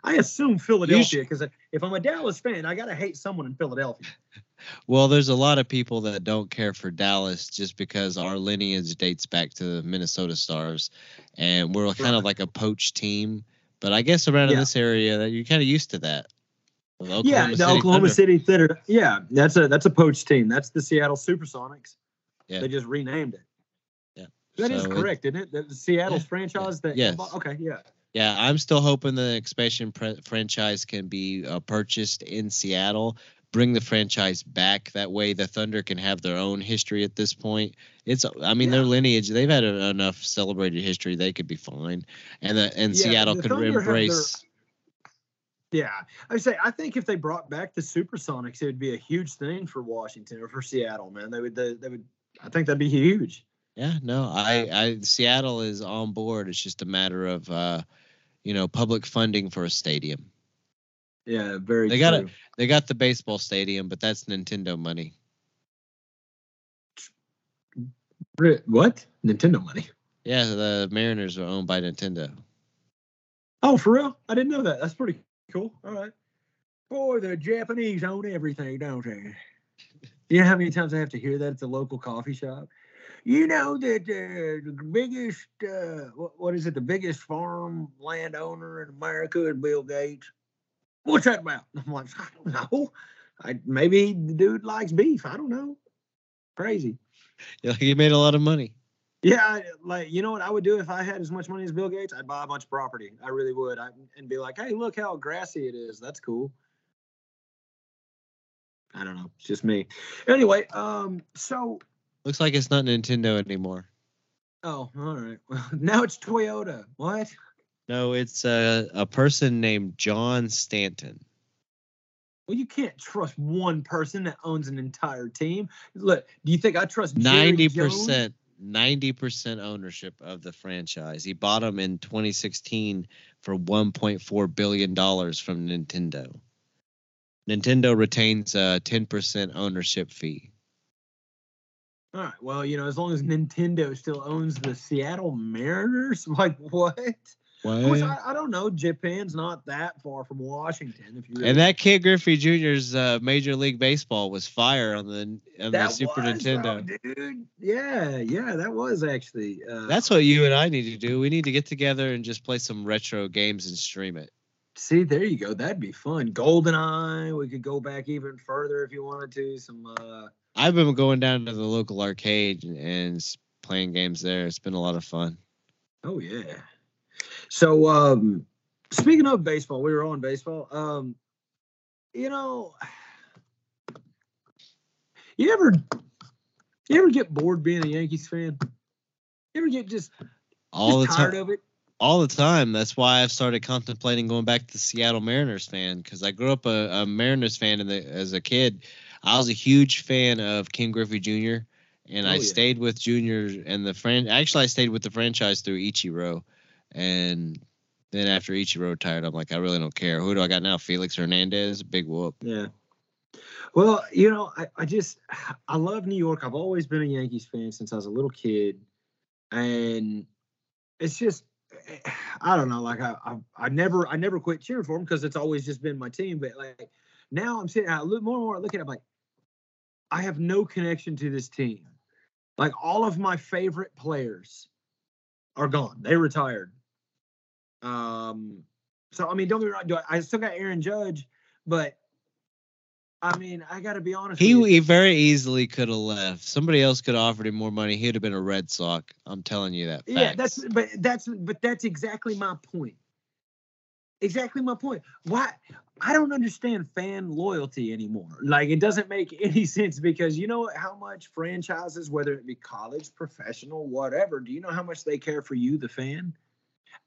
I assume Philadelphia because if I'm a Dallas fan, I gotta hate someone in Philadelphia. well, there's a lot of people that don't care for Dallas just because our lineage dates back to the Minnesota Stars, and we're kind of like a poached team. But I guess around in this area, that you're kind of used to that. Yeah, the City Oklahoma Thunder. City Thunder. Yeah, that's a that's a poached team. That's the Seattle SuperSonics. Yeah. They just renamed it. Yeah. That is So it- correct, isn't it? The the Seattle's Yeah. franchise. That Yes. Okay. Yeah. Yeah, I'm still hoping the expansion pre- franchise can be uh, purchased in Seattle. Bring the franchise back. That way, the Thunder can have their own history at this point. It's, I mean, their lineage. They've had a, enough celebrated history. They could be fine, and the and Yeah, Seattle the could Thunder have their- embrace. Yeah, I say I think if they brought back the Supersonics, it would be a huge thing for Washington or for Seattle. Man, they would. They, they would. I think that'd be huge. Yeah, no, I, I, Seattle is on board. It's just a matter of, uh, you know, public funding for a stadium. Yeah, very. They got it. They got the baseball stadium, but that's Nintendo money. What? Nintendo money. Yeah, the Mariners are owned by Nintendo. Oh, for real? I didn't know that. That's pretty cool. All right. Boy, the Japanese own everything, don't they? You know how many times I have to hear that at the local coffee shop? You know that uh, the biggest, uh, what, what is it, the biggest farm landowner in America is Bill Gates? What's that about? I'm like, I don't know. I, maybe the dude likes beef. I don't know. Crazy. Yeah, he made a lot of money. Yeah, I, like you know what I would do if I had as much money as Bill Gates? I'd buy a bunch of property. I really would. I, and be like, hey, look how grassy it is. That's cool. I don't know. It's just me. Anyway, um, so Looks like it's not Nintendo anymore. oh, all right. Well, now it's Toyota. What? No, it's a a person named John Stanton. Well, you can't trust one person that owns an entire team. Look, do you think I trust ninety percent? ninety percent ownership of the franchise. He bought them in 2016 for 1.4 billion dollars from Nintendo. Nintendo retains a 10% ownership fee. All right. Well, you know, as long as Nintendo still owns the Seattle Mariners, like what? Of course, I, I don't know. Japan's not that far from Washington. If you really And that Ken Griffey Jr.'s uh, Major League Baseball was fire on the on the Super was, Nintendo. bro, dude. Yeah, yeah, that was actually. Uh, That's what you and I need to do. We need to get together and just play some retro games and stream it. see, there you go. That'd be fun. Goldeneye. We could go back even further if you wanted to. Some. uh I've been going down to the local arcade and, playing games there. It's been a lot of fun. Oh yeah. So, um speaking of baseball, we were on baseball. Um, you know, you ever, you ever get bored being a Yankees fan? You ever get just, All the tired time. of it? All the time. That's why I've started contemplating going back to the Seattle Mariners fan because I grew up a, a Mariners fan in the, as a kid. I was a huge fan of Ken Griffey Jr. and Oh, I yeah. stayed with Junior and the fran. Actually, I stayed with the franchise through Ichiro, and then after Ichiro retired, I'm like, I really don't care. Who do I got now? Felix Hernandez, big whoop. Yeah. Well, you know, I, I just I love New York. I've always been a Yankees fan since I was a little kid, and it's just eh, I don't know. Like I I, I never I never quit cheering for them because it's always just been my team. But like now I'm sitting, I look more and more. I look at it, I'm like I have no connection to this team. Like all of my favorite players are gone. They retired. Um. So I mean, don't be wrong. do I, I still got Aaron Judge, but I mean, I got to be honest. He, with you. he very easily could have left. Somebody else could have offered him more money. He'd have been a Red Sox. I'm telling you that. Yeah, that's but that's but that's exactly my point. Exactly my point. Why I don't understand fan loyalty anymore. Like it doesn't make any sense because you know how much franchises, whether it be college, professional, whatever, do you know how much they care for you, the fan?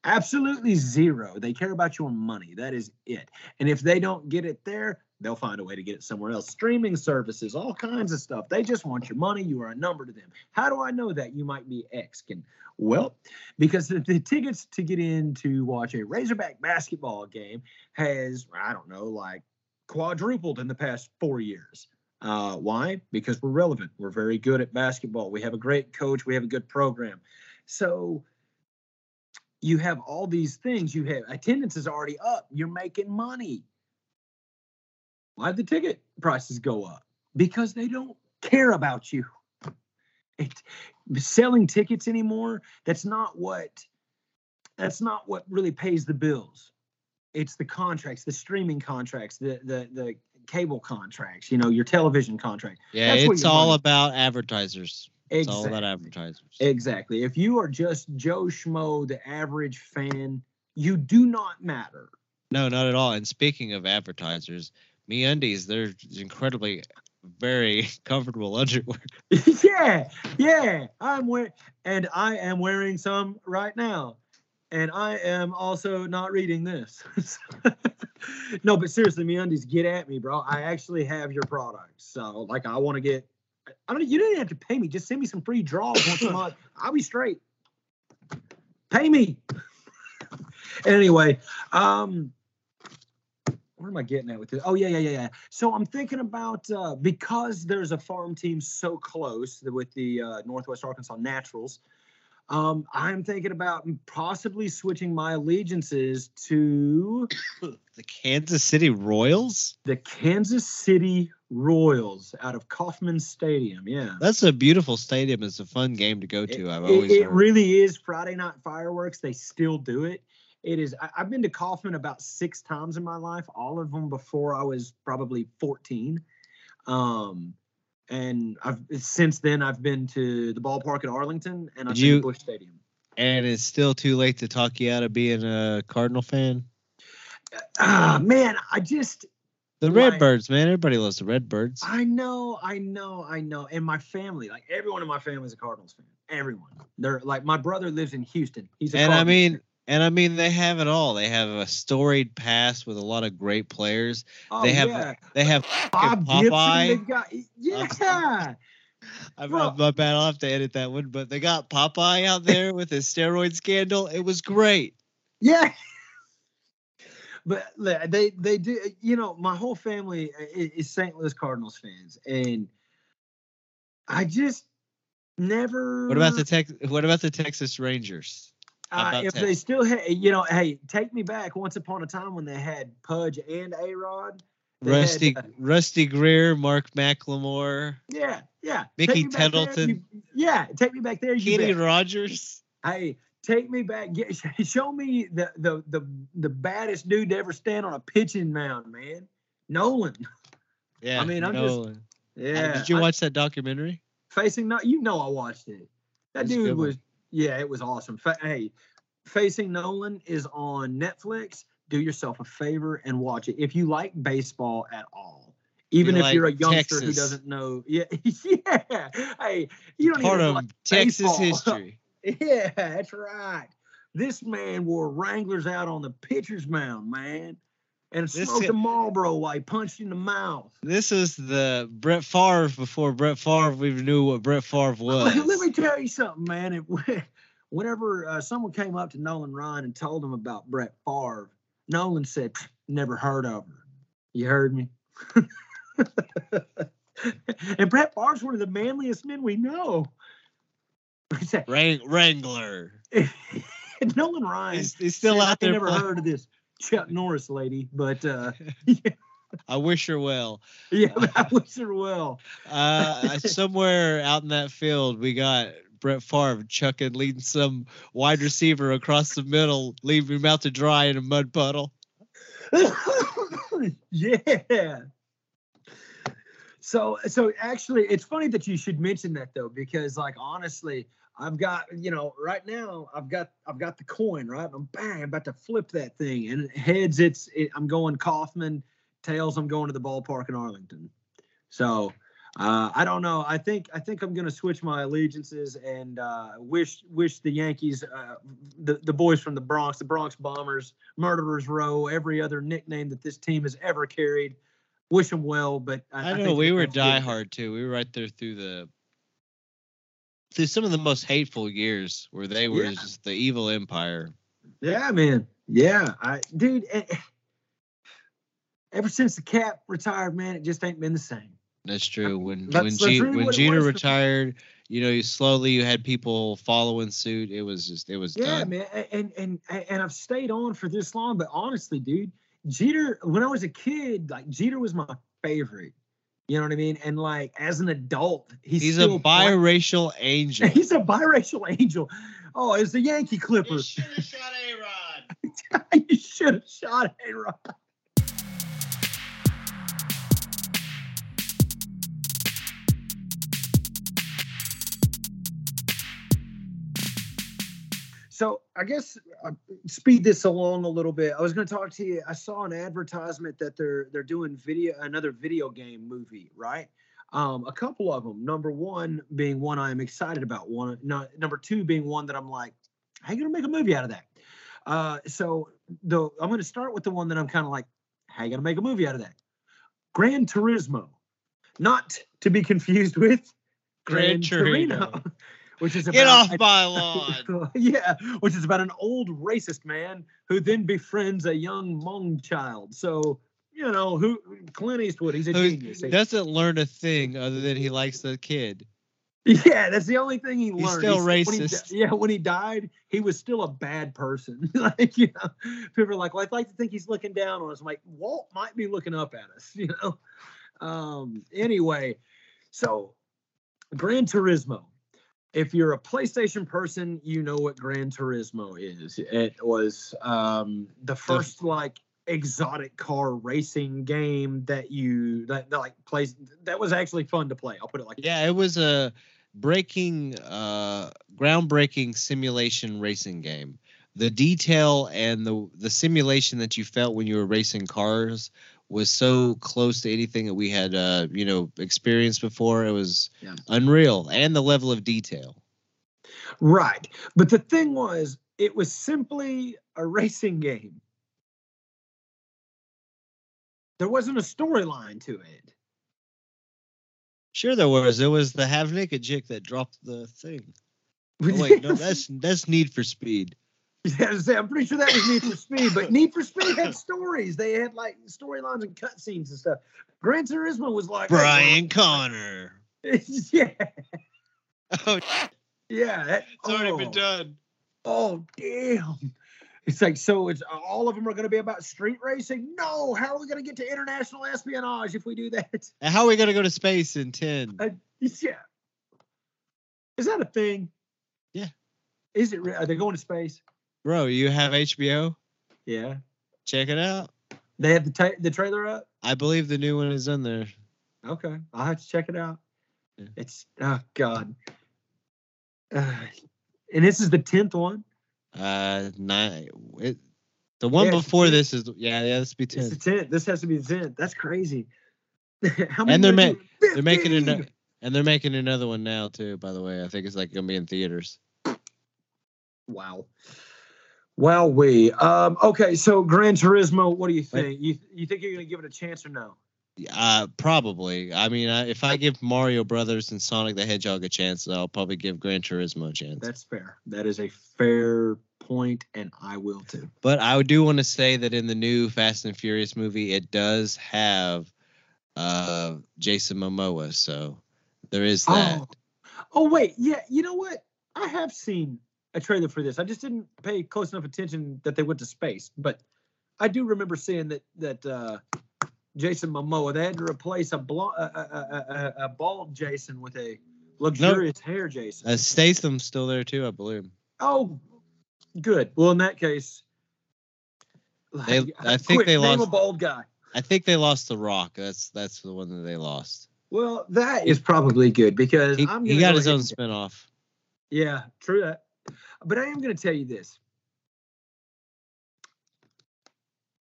Absolutely zero. They care about your money. That is it. And if they don't get it there, they'll find a way to get it somewhere else. Streaming services, all kinds of stuff. They just want your money. You are a number to them. How do I know that you might be X? Can Well, because the, the tickets to get in to watch a Razorback basketball game has, I don't know, like quadrupled in the past four years. Uh, why? Because we're relevant. We're very good at basketball. We have a great coach. We have a good program. So you have all these things. You have attendance is already up. You're making money. Why the ticket prices go up? Because they don't care about you. It, selling tickets anymore, that's not what that's not what really pays the bills. It's the contracts, the streaming contracts, the the the cable contracts, you know, your television contract. Yeah, That's it's all money- about advertisers. It's all about Exactly. advertisers. Exactly. If you are just Joe Schmo, the average fan, you do not matter. No, not at all. And speaking of advertisers, me undies, they're incredibly very comfortable underwear. yeah, yeah. I'm wearing, and I am wearing some right now, and I am also not reading this. no, but seriously, me undies, get at me, bro. I actually have your products, so like, I want to get. I don't. You don't have to pay me. Just send me some free draws once a month. I'll be straight. Pay me. anyway, um, where am I getting at with this? Oh yeah, yeah, yeah, yeah. So I'm thinking about uh, because there's a farm team so close with the uh, Northwest Arkansas Naturals. Um, I'm thinking about possibly switching my allegiances to The Kansas City Royals? the Kansas City Royals out of Kauffman Stadium. Yeah. That's a beautiful stadium. It's a fun game to go to. I've always it, it really is Friday night fireworks. They still do it. It is. I, I've been to Kauffman about six times in my life. All of them before I was probably 14. Um, and I've since then I've been to the ballpark at Arlington and I've been to Busch Stadium. and it's still too late to talk you out of being a Cardinal fan. Ah, man, I just The Right. Redbirds, man. Everybody loves the Redbirds. I know, I know, I know. And my family, like everyone in my family is a Cardinals fan. Everyone. They're like my brother lives in Houston. He's a And I mean, fan. And I mean, they have it all. They have a storied past with a lot of great players. oh, they have yeah. They have Bob Popeye. Gibson. Got yeah. I'm, Bro. I'm- my bad. I'll have to edit that one. But they got Popeye out there with his steroid scandal. It was great. Yeah. But they they do you know my whole family is St. Louis Cardinals fans and I just never What about the Tex? What about the Texas Rangers? Uh, if that? they still had you know hey take me back once upon a time when they had Pudge and A Rod Rusty Rusty Greer, Mark McLemore, yeah yeah Mickey Take me back there, Tettleton. you- yeah take me back there Kenny. Rogers. Hey, take me back. Get, show me the, the the the baddest dude to ever stand on a pitching mound, man. Nolan. Yeah, I mean, I'm just- Nolan. Uh, Yeah. Did you I- watch that documentary? facing not? You know, I watched it. That dude was. one. Yeah, it was awesome. Hey, facing Nolan is on Netflix. Do yourself a favor and watch it if you like baseball at all. Even You if you're a like youngster who doesn't know, yeah, yeah. Hey, you don't Part even of like Texas baseball. history. Yeah, that's right. This man wore Wranglers out on the pitcher's mound, man, and This smoked a Marlboro while he punched in the mouth. This is the Brett Favre before Brett Favre even knew what Brett Favre was. Let me tell you something, man. It, whenever uh, someone came up to Nolan Ryan and told him about Brett Favre, Nolan said, "Never heard of her." You heard me. and Brett Favre's one of the manliest men we know. Wrangler. Nolan Ryan. He's, he's still said, out I there. never playing. heard of this Chuck Norris lady, but uh, I wish her well. yeah, I wish her well. Uh, somewhere out in that field, we got Brett Favre chucking, leading some wide receiver across the middle, leaving him out to dry in a mud puddle. yeah. So so actually it's funny that you should mention that though because like honestly I've got you know right now I've got I've got the coin right? I'm bang I'm about to flip that thing. And heads it's it, I'm going Kauffman tails I'm going to the ballpark in Arlington. So uh, I don't know. I think I think I'm gonna switch my allegiances and uh, wish wish the Yankees uh, the the boys from the Bronx the Bronx Bombers Murderers Row every other nickname that this team has ever carried wish them well, but I, I, I know think we were diehard too. We were right there through the through some of the most hateful years where they were Yeah. just the evil empire. Yeah, man. Yeah, I dude. eh, ever since the cap retired, man, it just ain't been the same. That's true. When That's- when that's G, really when it Jeter retired, you know, you slowly you had people following suit. It was just it was Yeah, done. man, and and and I've stayed on for this long, but honestly, dude, Jeter. When I was a kid, like Jeter was my favorite. You know what I mean? And like as an adult, he's He's a still playing- biracial angel. He's a biracial angel. Oh, it's the Yankee Clipper. You should have shot A-Rod. you should have shot A Rod. So I guess uh, speed this along a little bit. I was going to talk to you. I saw an advertisement that they're they're doing video another video game movie, right? Um, a couple of them. Number one being one I am excited about. One, no, number two being one that I'm like, how you gonna make a movie out of that? Uh, so the I'm going to start with the one that I'm kind of like, how you gonna make a movie out of that? Gran Turismo, not to be confused with Gran Torino. Which is Get about off my lawn. yeah, which is about an old racist man who then befriends a young Hmong child. So you know who Clint Eastwood, he's a Who genius. doesn't learn a thing other than he likes the kid. Yeah, that's the only thing he learned. He's still when he racist. yeah, when he died, he was still a bad person. like, you know, people are like, well, I'd like to think he's looking down on us. I'm like, Walt might be looking up at us, you know. Um, anyway, so Gran Turismo. If you're a PlayStation person, you know what Gran Turismo is. It was um, the first like exotic car racing game that you that, that like plays that was actually fun to play. I'll put it like that. Yeah, it was a breaking, uh, groundbreaking simulation racing game. The detail and the the simulation that you felt when you were racing cars was so close to anything that we had, uh, you know, experienced before. It was Yeah. unreal, and the level of detail. Right. But the thing was, it was simply a racing game. There wasn't a storyline to it. Sure, there was. There was the half naked chick that dropped the thing. Oh, wait, no, that's that's Need for Speed. Yeah, I was saying, I'm pretty sure that was Need for Speed, but Need for Speed had stories. They had like storylines and cutscenes and stuff. Gran Turismo was like Brian Connor. yeah, Oh, yeah. that- it's already oh. been done. Oh damn! It's like so. It's all of them are going to be about street racing. No, how are we going to get to international espionage if we do that? And how are we gonna go to space in ten? Uh, yeah. Is that a thing? Yeah. Is it? re- Are they going to space? Bro, you have HBO? Yeah. Check it out. They have the ta- the trailer up. I believe the new one is in there. Okay, I'll have to check it out. Yeah. It's oh god. Uh, and this is the tenth one. Uh, nine. It, the one Yeah, before this is yeah, yeah. This be It's ten. the tenth. This has to be the tenth. That's crazy. How many And they're are they ma- doing? They're making 15! it, and they're making another one now too. By the way, I think it's like gonna be in theaters. Wow. Wow, we. Um, okay, so Gran Turismo, what do you think? You you think you're gonna give it a chance or no? Uh, probably. I mean, I, if I give Mario Brothers and Sonic the Hedgehog a chance, I'll probably give Gran Turismo a chance. That's fair. That is a fair point, and I will too. But I do want to say that in the new Fast and Furious movie, it does have uh Jason Momoa, so there is that. Oh. Oh wait, yeah. You know what? I have seen a trailer for this. I just didn't pay close enough attention that they went to space, but I do remember seeing that that uh, Jason Momoa they had to replace a, blo- a, a, a, bald Jason with a luxurious hair Jason. Uh, Statham's still there too, I believe. oh, good. Well, in that case, They- I think quick, they lost- a bald guy. I think they lost The Rock. That's that's the one that they lost. Well, that is probably good because He, I'm he got go his own spinoff. Yeah, true that. But I am going to tell you this.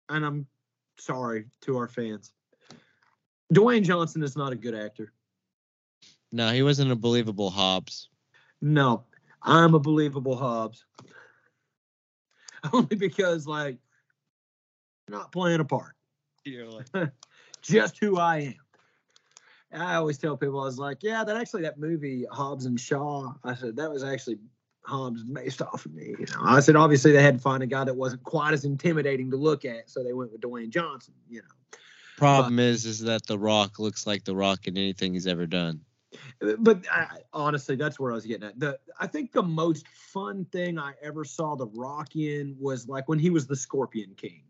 And I'm sorry to our fans. Dwayne Johnson is not a good actor. No, he wasn't a believable Hobbs. No, I'm a believable Hobbs. Only because, like, not playing a part. You're like, just who I am. I always tell people, I was like, yeah, that actually that movie Hobbs and Shaw. I said that was actually Hobbs based off of me. You know, I said obviously they had to find a guy that wasn't quite as intimidating to look at, so they went with Dwayne Johnson. You know, Problem is, is that The Rock looks like The Rock in anything he's ever done. but I, honestly, that's where I was getting at. The I think the most fun thing I ever saw The Rock in was like when he was the Scorpion King.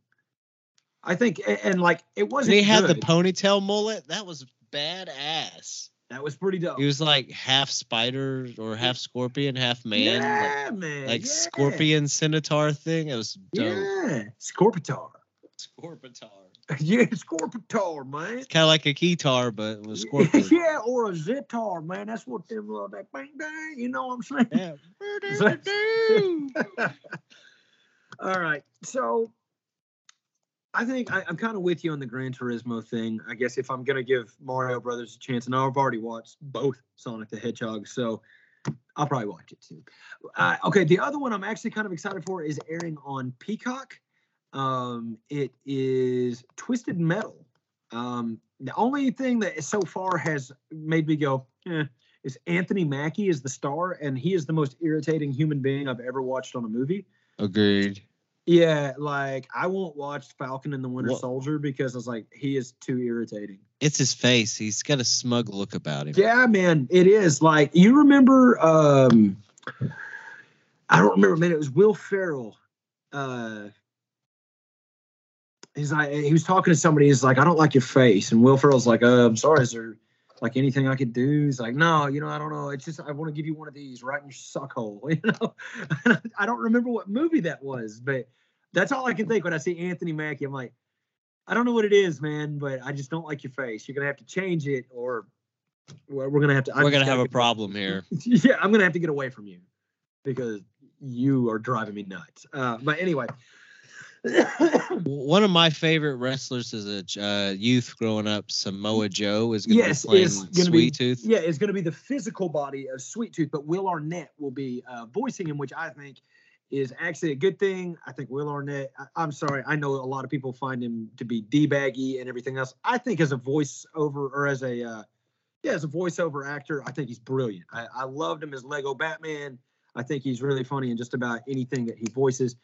I think, and, and like it wasn't. he had the ponytail mullet. That was badass. That was pretty dope. He was like half spider or half scorpion, half man. like- yeah, man. like yeah. scorpion centaur thing. It was dope. Yeah, Scorpitar. Scorpitar. yeah, Scorpitar, man. Kind of like a keytar, but with scorpion. yeah, or a Zitar, man. That's what them uh, that bang bang. You know what I'm saying? yeah. All right. So I think I, I'm kind of with you on the Gran Turismo thing. I guess if I'm gonna give Mario Brothers a chance, and I've already watched both Sonic the Hedgehog, so I'll probably watch it too. Uh, okay, the other one I'm actually kind of excited for is airing on Peacock. Um, it is Twisted Metal. Um, the only thing that so far has made me go, eh, is Anthony Mackie is the star, and he is the most irritating human being I've ever watched on a movie. Agreed. Yeah, like I won't watch Falcon and the Winter What- Soldier because I was like, he is too irritating. It's his face. He's got a smug look about him. Yeah, man, it is. Like you remember, um I don't remember, man. It was Will Ferrell. Uh He's like, he was talking to somebody. He's like, I don't like your face, and Will Ferrell's like, uh, I'm sorry, there like anything I could do? He's like, No, you know, I don't know. It's just I want to give you one of these right in your suck hole. You know, I don't remember what movie that was, but that's all I can think when I see Anthony Mackie. I'm like, I don't know what it is, man, but I just don't like your face. You're gonna have to change it, or we're gonna have to. I'm We're gonna have a problem here. yeah, I'm gonna have to get away from you because you are driving me nuts. Uh, but anyway, One of my favorite wrestlers as a uh, youth growing up, Samoa Joe, is going to Yes, be playing gonna be- Sweet Tooth. yeah, it's gonna be the physical body of Sweet Tooth, but Will Arnett will be uh, voicing him, which I think is actually a good thing. I think Will Arnett. I, I'm sorry, I know a lot of people find him to be d-baggy and everything else. I think as a voiceover or as a uh, yeah, as a voiceover actor, I think he's brilliant. I, I loved him as Lego Batman. I think he's really funny in just about anything that he voices.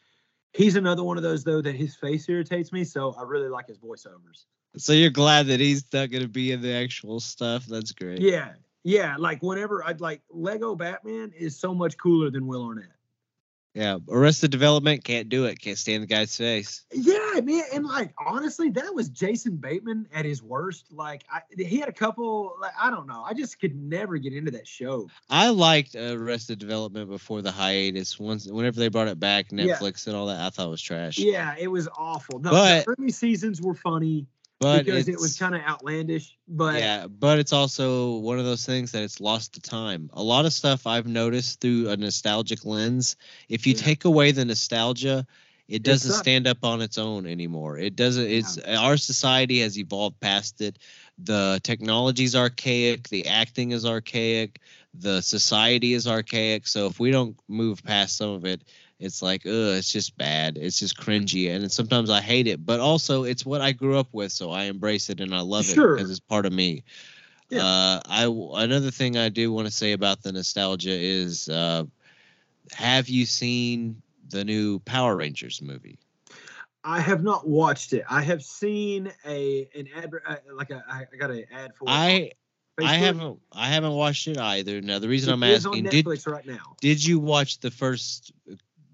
He's another one of those though that his face irritates me, so I really like his voiceovers. So you're glad that he's not going to be in the actual stuff. That's great. Yeah, yeah. Like whenever I'd like Lego Batman is so much cooler than Will Arnett. Yeah. Arrested Development can't do it. Can't stand the guy's face. Yeah, man, and like honestly, that was Jason Bateman at his worst. Like I, he had a couple. Like I don't know, I just could never get into that show. I liked Arrested Development before the hiatus. Once, whenever they brought it back, Yeah. Netflix and all that, I thought it was trash. Yeah, it was awful. No, But- the early seasons were funny but because it was kind of outlandish. But yeah, but it's also one of those things that it's lost to time. A lot of stuff I've noticed through a nostalgic lens, if you Yeah. take away the nostalgia, it doesn't sucks. stand up on its own anymore. It doesn't it's our society has evolved past it. The technology's archaic, the acting is archaic, the society is archaic. So if we don't move past some of it, it's like, ugh, it's just bad. It's just cringy. And sometimes I hate it, but also it's what I grew up with. So I embrace it and I love Sure. it because it's part of me. Yeah. Uh, I another thing I do want to say about the nostalgia is, uh, have you seen the new Power Rangers movie? I have not watched it. I have seen a an ad uh, like a I got an ad for. I I haven't I haven't watched it either. Now the reason It I'm asking did right now. did you watch the first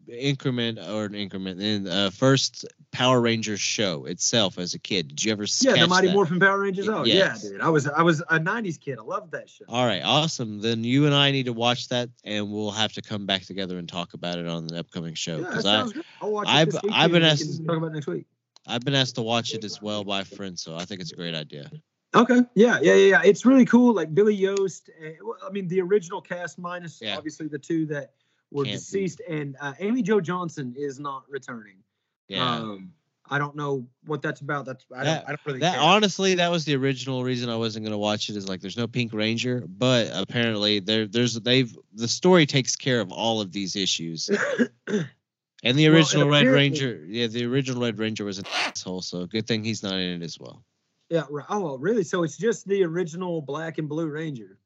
increment or an increment in uh, first Power Rangers show itself as a kid? Did you ever see Yeah, the Mighty that? Morphin Power Rangers. Oh Yes. yeah, dude. I was I was a '90s kid. I loved that show. All right, awesome. Then you and I need to watch that, and we'll have to come back together and talk about it on the upcoming show. Yeah, Because I sounds good. I'll watch it I've- I've been asked- can talk about it next week. I've been asked to watch it as well by friends, so I think it's a great idea. Okay. Yeah, yeah, yeah, yeah. It's really cool. Like Billy Yost. Well, I mean, the original cast minus Yeah. obviously the two that were Can't be. deceased, and uh, Amy Jo Johnson is not returning. Yeah. Um, I don't know what that's about. That's I don't, I don't really That honestly, that was the original reason I wasn't gonna watch it. Is like there's no Pink Ranger, but apparently there there's they've the story takes care of all of these issues. And the Well, and original Red Ranger, yeah, the original Red Ranger was an asshole, so good thing he's not in it as well. Yeah. Right. Oh, really? So it's just the original Black and Blue Ranger.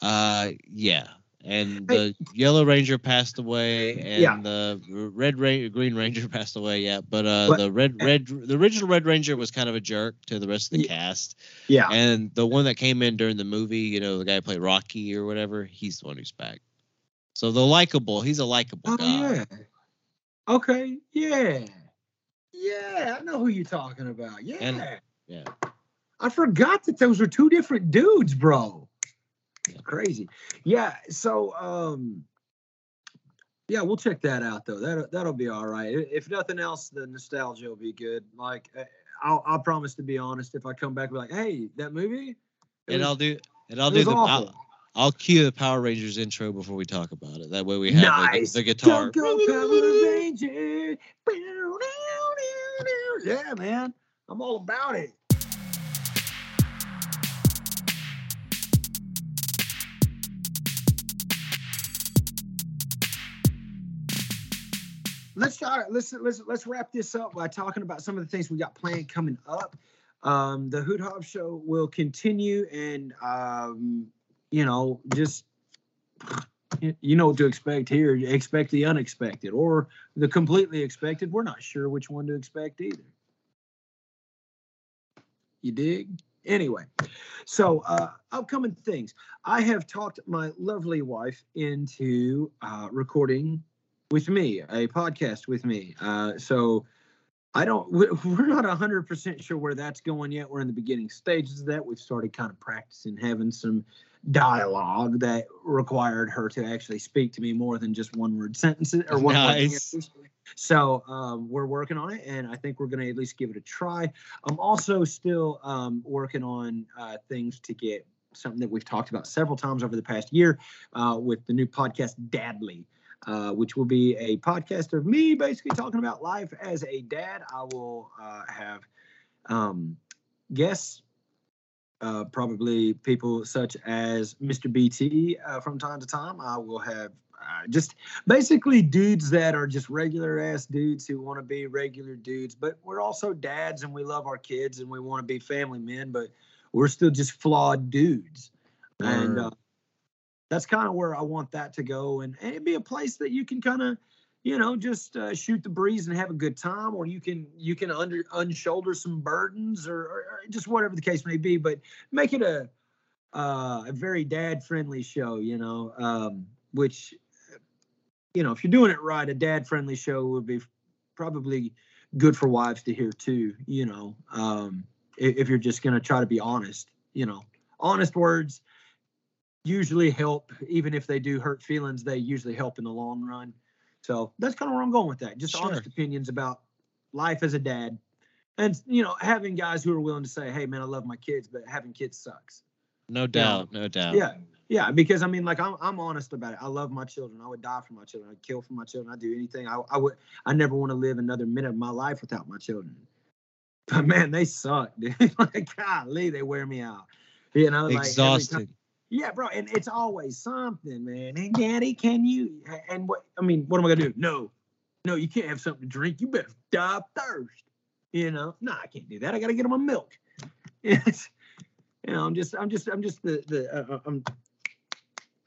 Uh, yeah. And the Yellow Ranger passed away, and Yeah. the Red Ranger, Green Ranger passed away. Yeah, but uh, But- the Red Red the original Red Ranger was kind of a jerk to the rest of the Ye- cast, Yeah. and the one that came in during the movie, you know, the guy who played Rocky or whatever, he's the one who's back. So the likable, he's a likable Oh guy. yeah. Okay. Yeah. Yeah. I know who you're talking about. Yeah. And- yeah. I forgot that those were two different dudes, bro. Yeah. Crazy. Yeah. So um yeah, we'll check that out though. That that'll be all right. If nothing else, the nostalgia will be good. Like uh, I'll I'll promise to be honest. If I come back, be like, hey, that movie. And was- I'll do and I'll do the. I'll, I'll cue the Power Rangers intro before we talk about it. That way we have the- Nice. the, guitar. Go, Power Ranger. Yeah, man. I'm all about it. Let's try. Let's let's let's wrap this up by talking about some of the things we got planned coming up. Um, the Hoot Hobbs Show will continue, and um, you know, just you- you know what to expect here. Expect the unexpected or the completely expected. We're not sure which one to expect either. You dig? Anyway, so uh, upcoming things. I have talked my lovely wife into uh, recording with me a podcast with me. Uh, so I don't. we- We're not hundred percent sure where that's going yet. We're in the beginning stages of that. We've started kind of practicing having some dialogue that required her to actually speak to me more than just one word sentences or one word Nice. answers. So um, we're working on it, and I think we're going to at least give it a try. I'm also still um, working on uh, things to get something that we've talked about several times over the past year uh, with the new podcast Dadly. Uh, which will be a podcast of me basically talking about life as a dad. I will uh, have um, guests, uh, probably people such as Mr. BT uh, from time to time. I will have uh, just basically dudes that are just regular ass dudes who want to be regular dudes, but we're also dads and we love our kids and we want to be family men, but we're still just flawed dudes. And uh, that's kind of where I want that to go. And, and it'd be a place that you can kind of, you know, just uh, shoot the breeze and have a good time, or you can you can under unshoulder some burdens, or, or, or just whatever the case may be. But make it a uh, a very dad friendly show, you know, um, which you know, if you're doing it right, a dad friendly show would be probably good for wives to hear too, you know, um, i- if you're just to try to be honest, you know, honest words usually help, even if they do hurt feelings, they usually help in the long run. So that's kind of where I'm going with that. Just Sure. honest opinions about life as a dad. And, you know, having guys who are willing to say, hey, man, I love my kids, but having kids sucks. No doubt, no doubt. Yeah, yeah, because I mean, like I'm, I'm honest about it. I love my children. I would die for my children. I'd kill for my children. I'd do anything. I, I would. I never want to live another minute of my life without my children. But man, they suck, dude. like, golly, they wear me out. You know, like every time- Exhausting. Yeah, bro, and it's always something, man. Hey, daddy, can you? And what? I mean, what am I gonna do? No, no, you can't have something to drink. You better die of thirst. You know, no, I can't do that. I gotta get him a milk. It's, you know, I'm just, I'm just, I'm just the, the, uh, uh, I'm.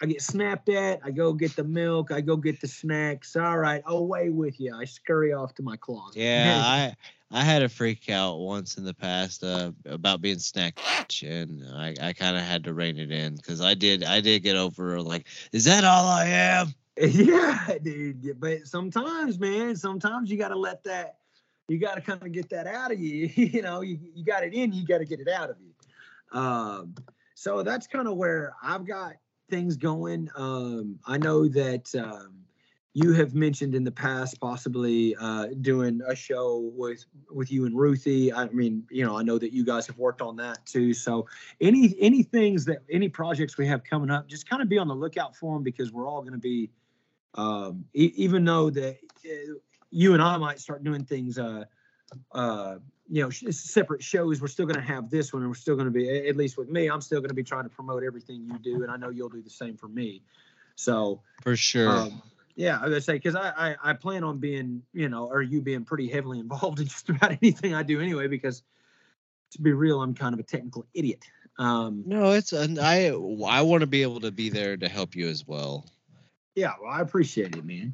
I get snapped at. I go get the milk. I go get the snacks. All right, away with you. I scurry off to my closet. Yeah, I I had a freak out once in the past uh, about being snack and I, I kind of had to rein it in because I did I did get over like, is that all I am? Yeah, dude. But sometimes, man, sometimes you got to let that, you got to kind of get that out of you. you know, you, you got it in, you got to get it out of you. Um, so that's kind of where I've got things going. Um, I know that um, you have mentioned in the past possibly uh, doing a show with with you and Ruthie. I mean, you know, I know that you guys have worked on that too. So any any things that any projects we have coming up, just kind of be on the lookout for them because we're all going to be um, e- even though that uh, you and I might start doing things, uh, uh, you know, separate shows, we're still going to have this one, and we're still going to be, at least with me, I'm still going to be trying to promote everything you do, and I know you'll do the same for me. So, For sure. um, yeah, I was gonna say because I, I I plan on being, you know, or you being pretty heavily involved in just about anything I do anyway, because to be real, I'm kind of a technical idiot. Um, No, it's and I I want to be able to be there to help you as well. yeah, well, I appreciate it, man.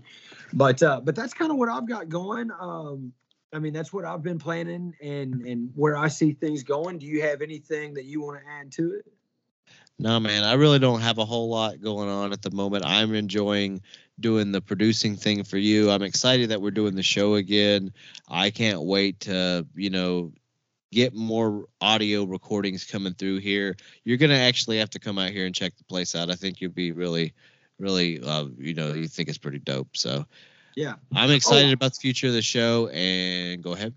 But uh, but that's kind of what I've got going. Um, I mean, that's what I've been planning and and where I see things going. Do you have anything that you want to add to it? No, man, I really don't have a whole lot going on at the moment. I'm enjoying doing the producing thing for you. I'm excited that we're doing the show again. I can't wait to, you know, get more audio recordings coming through here. You're going to actually have to come out here and check the place out. I think you'll be really really uh, you know, you think it's pretty dope. So, Yeah. I'm excited about the future of the show and go ahead.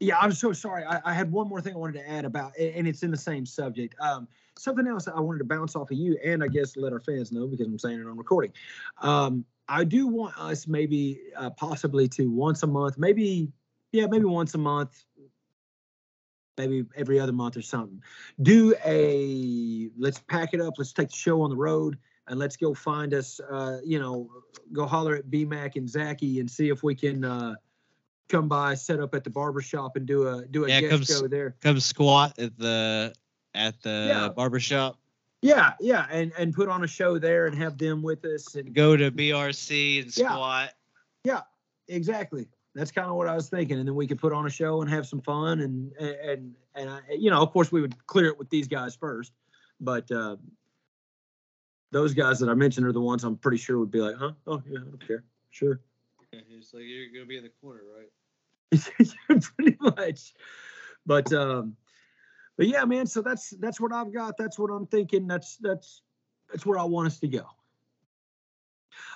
Yeah, I'm so sorry. I, I had one more thing I wanted to add about, and it's in the same subject. Um, something else I wanted to bounce off of you, and I guess let our fans know because I'm saying it on recording. Um, I do want us maybe uh, possibly to once a month, maybe yeah, maybe once a month, maybe every other month or something. Do a let's pack it up. Let's take the show on the road. And let's go find us, uh, you know, go holler at BMAC and Zachy and see if we can uh, come by, set up at the barber shop and do a do a Yeah, guest come show there. Come squat at the at the Yeah. barbershop. Yeah, yeah, and and put on a show there and have them with us and Go to BRC and squat. Yeah. squat. exactly. That's kind of what I was thinking, and then we could put on a show and have some fun and and and I, you know, of course, we would clear it with these guys first, but uh, those guys that I mentioned are the ones I'm pretty sure would be like, huh? Oh yeah, I don't care. Sure. It's like you're gonna be in the corner, right? pretty much. But um, but yeah, man. So that's that's what I've got. That's what I'm thinking. That's that's that's where I want us to go.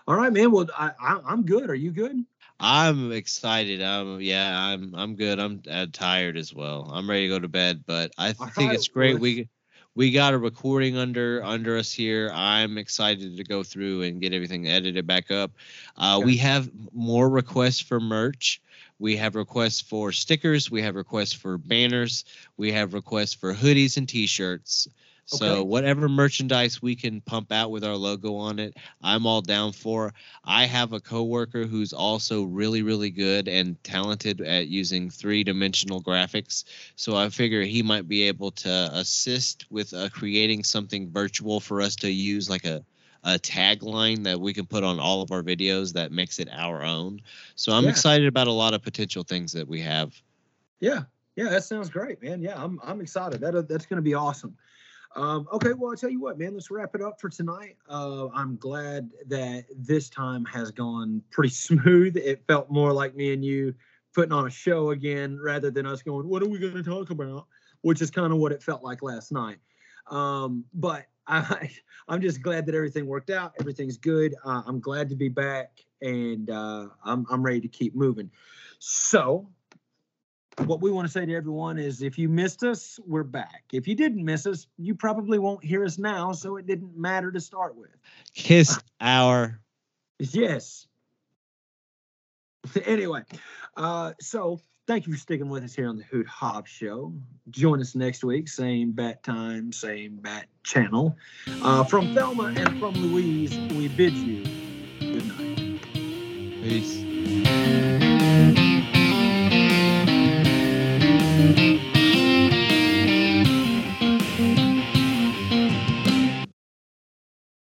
All right, man. Well, I, I I'm good. Are you good? I'm excited. I'm yeah. I'm I'm good. I'm uh, tired as well. I'm ready to go to bed. But I th- All think right, it's great. well, We we got a recording under under us here. I'm excited to go through and get everything edited back up. Uh, Okay. We have more requests for merch. We have requests for stickers. We have requests for banners. We have requests for hoodies and T-shirts. So Okay. whatever merchandise we can pump out with our logo on it, I'm all down for. I have a coworker who's also really, really good and talented at using three-dimensional graphics. So I figure he might be able to assist with uh, creating something virtual for us to use, like a a tagline that we can put on all of our videos that makes it our own. So I'm Yeah. excited about a lot of potential things that we have. Yeah, yeah. That sounds great, man. Yeah, I'm I'm excited. That that's going to be awesome. Um, okay, well, I'll tell you what, man. Let's wrap it up for tonight. Uh, I'm glad that this time has gone pretty smooth. It felt more like me and you putting on a show again rather than us going, "What are we going to talk about?" Which is kind of what it felt like last night. Um, but I, I'm just glad that everything worked out. Everything's good. Uh, I'm glad to be back, and uh, I'm I'm ready to keep moving. So, what we want to say to everyone is if you missed us, we're back. If you didn't miss us, you probably won't hear us now, so it didn't matter to start with. Kiss our Yes. anyway, uh, so thank you for sticking with us here on the Hoot Hobbs Show. Join us next week, same bat time, same bat channel. Uh, from Thelma and from Louise, we bid you good night. peace.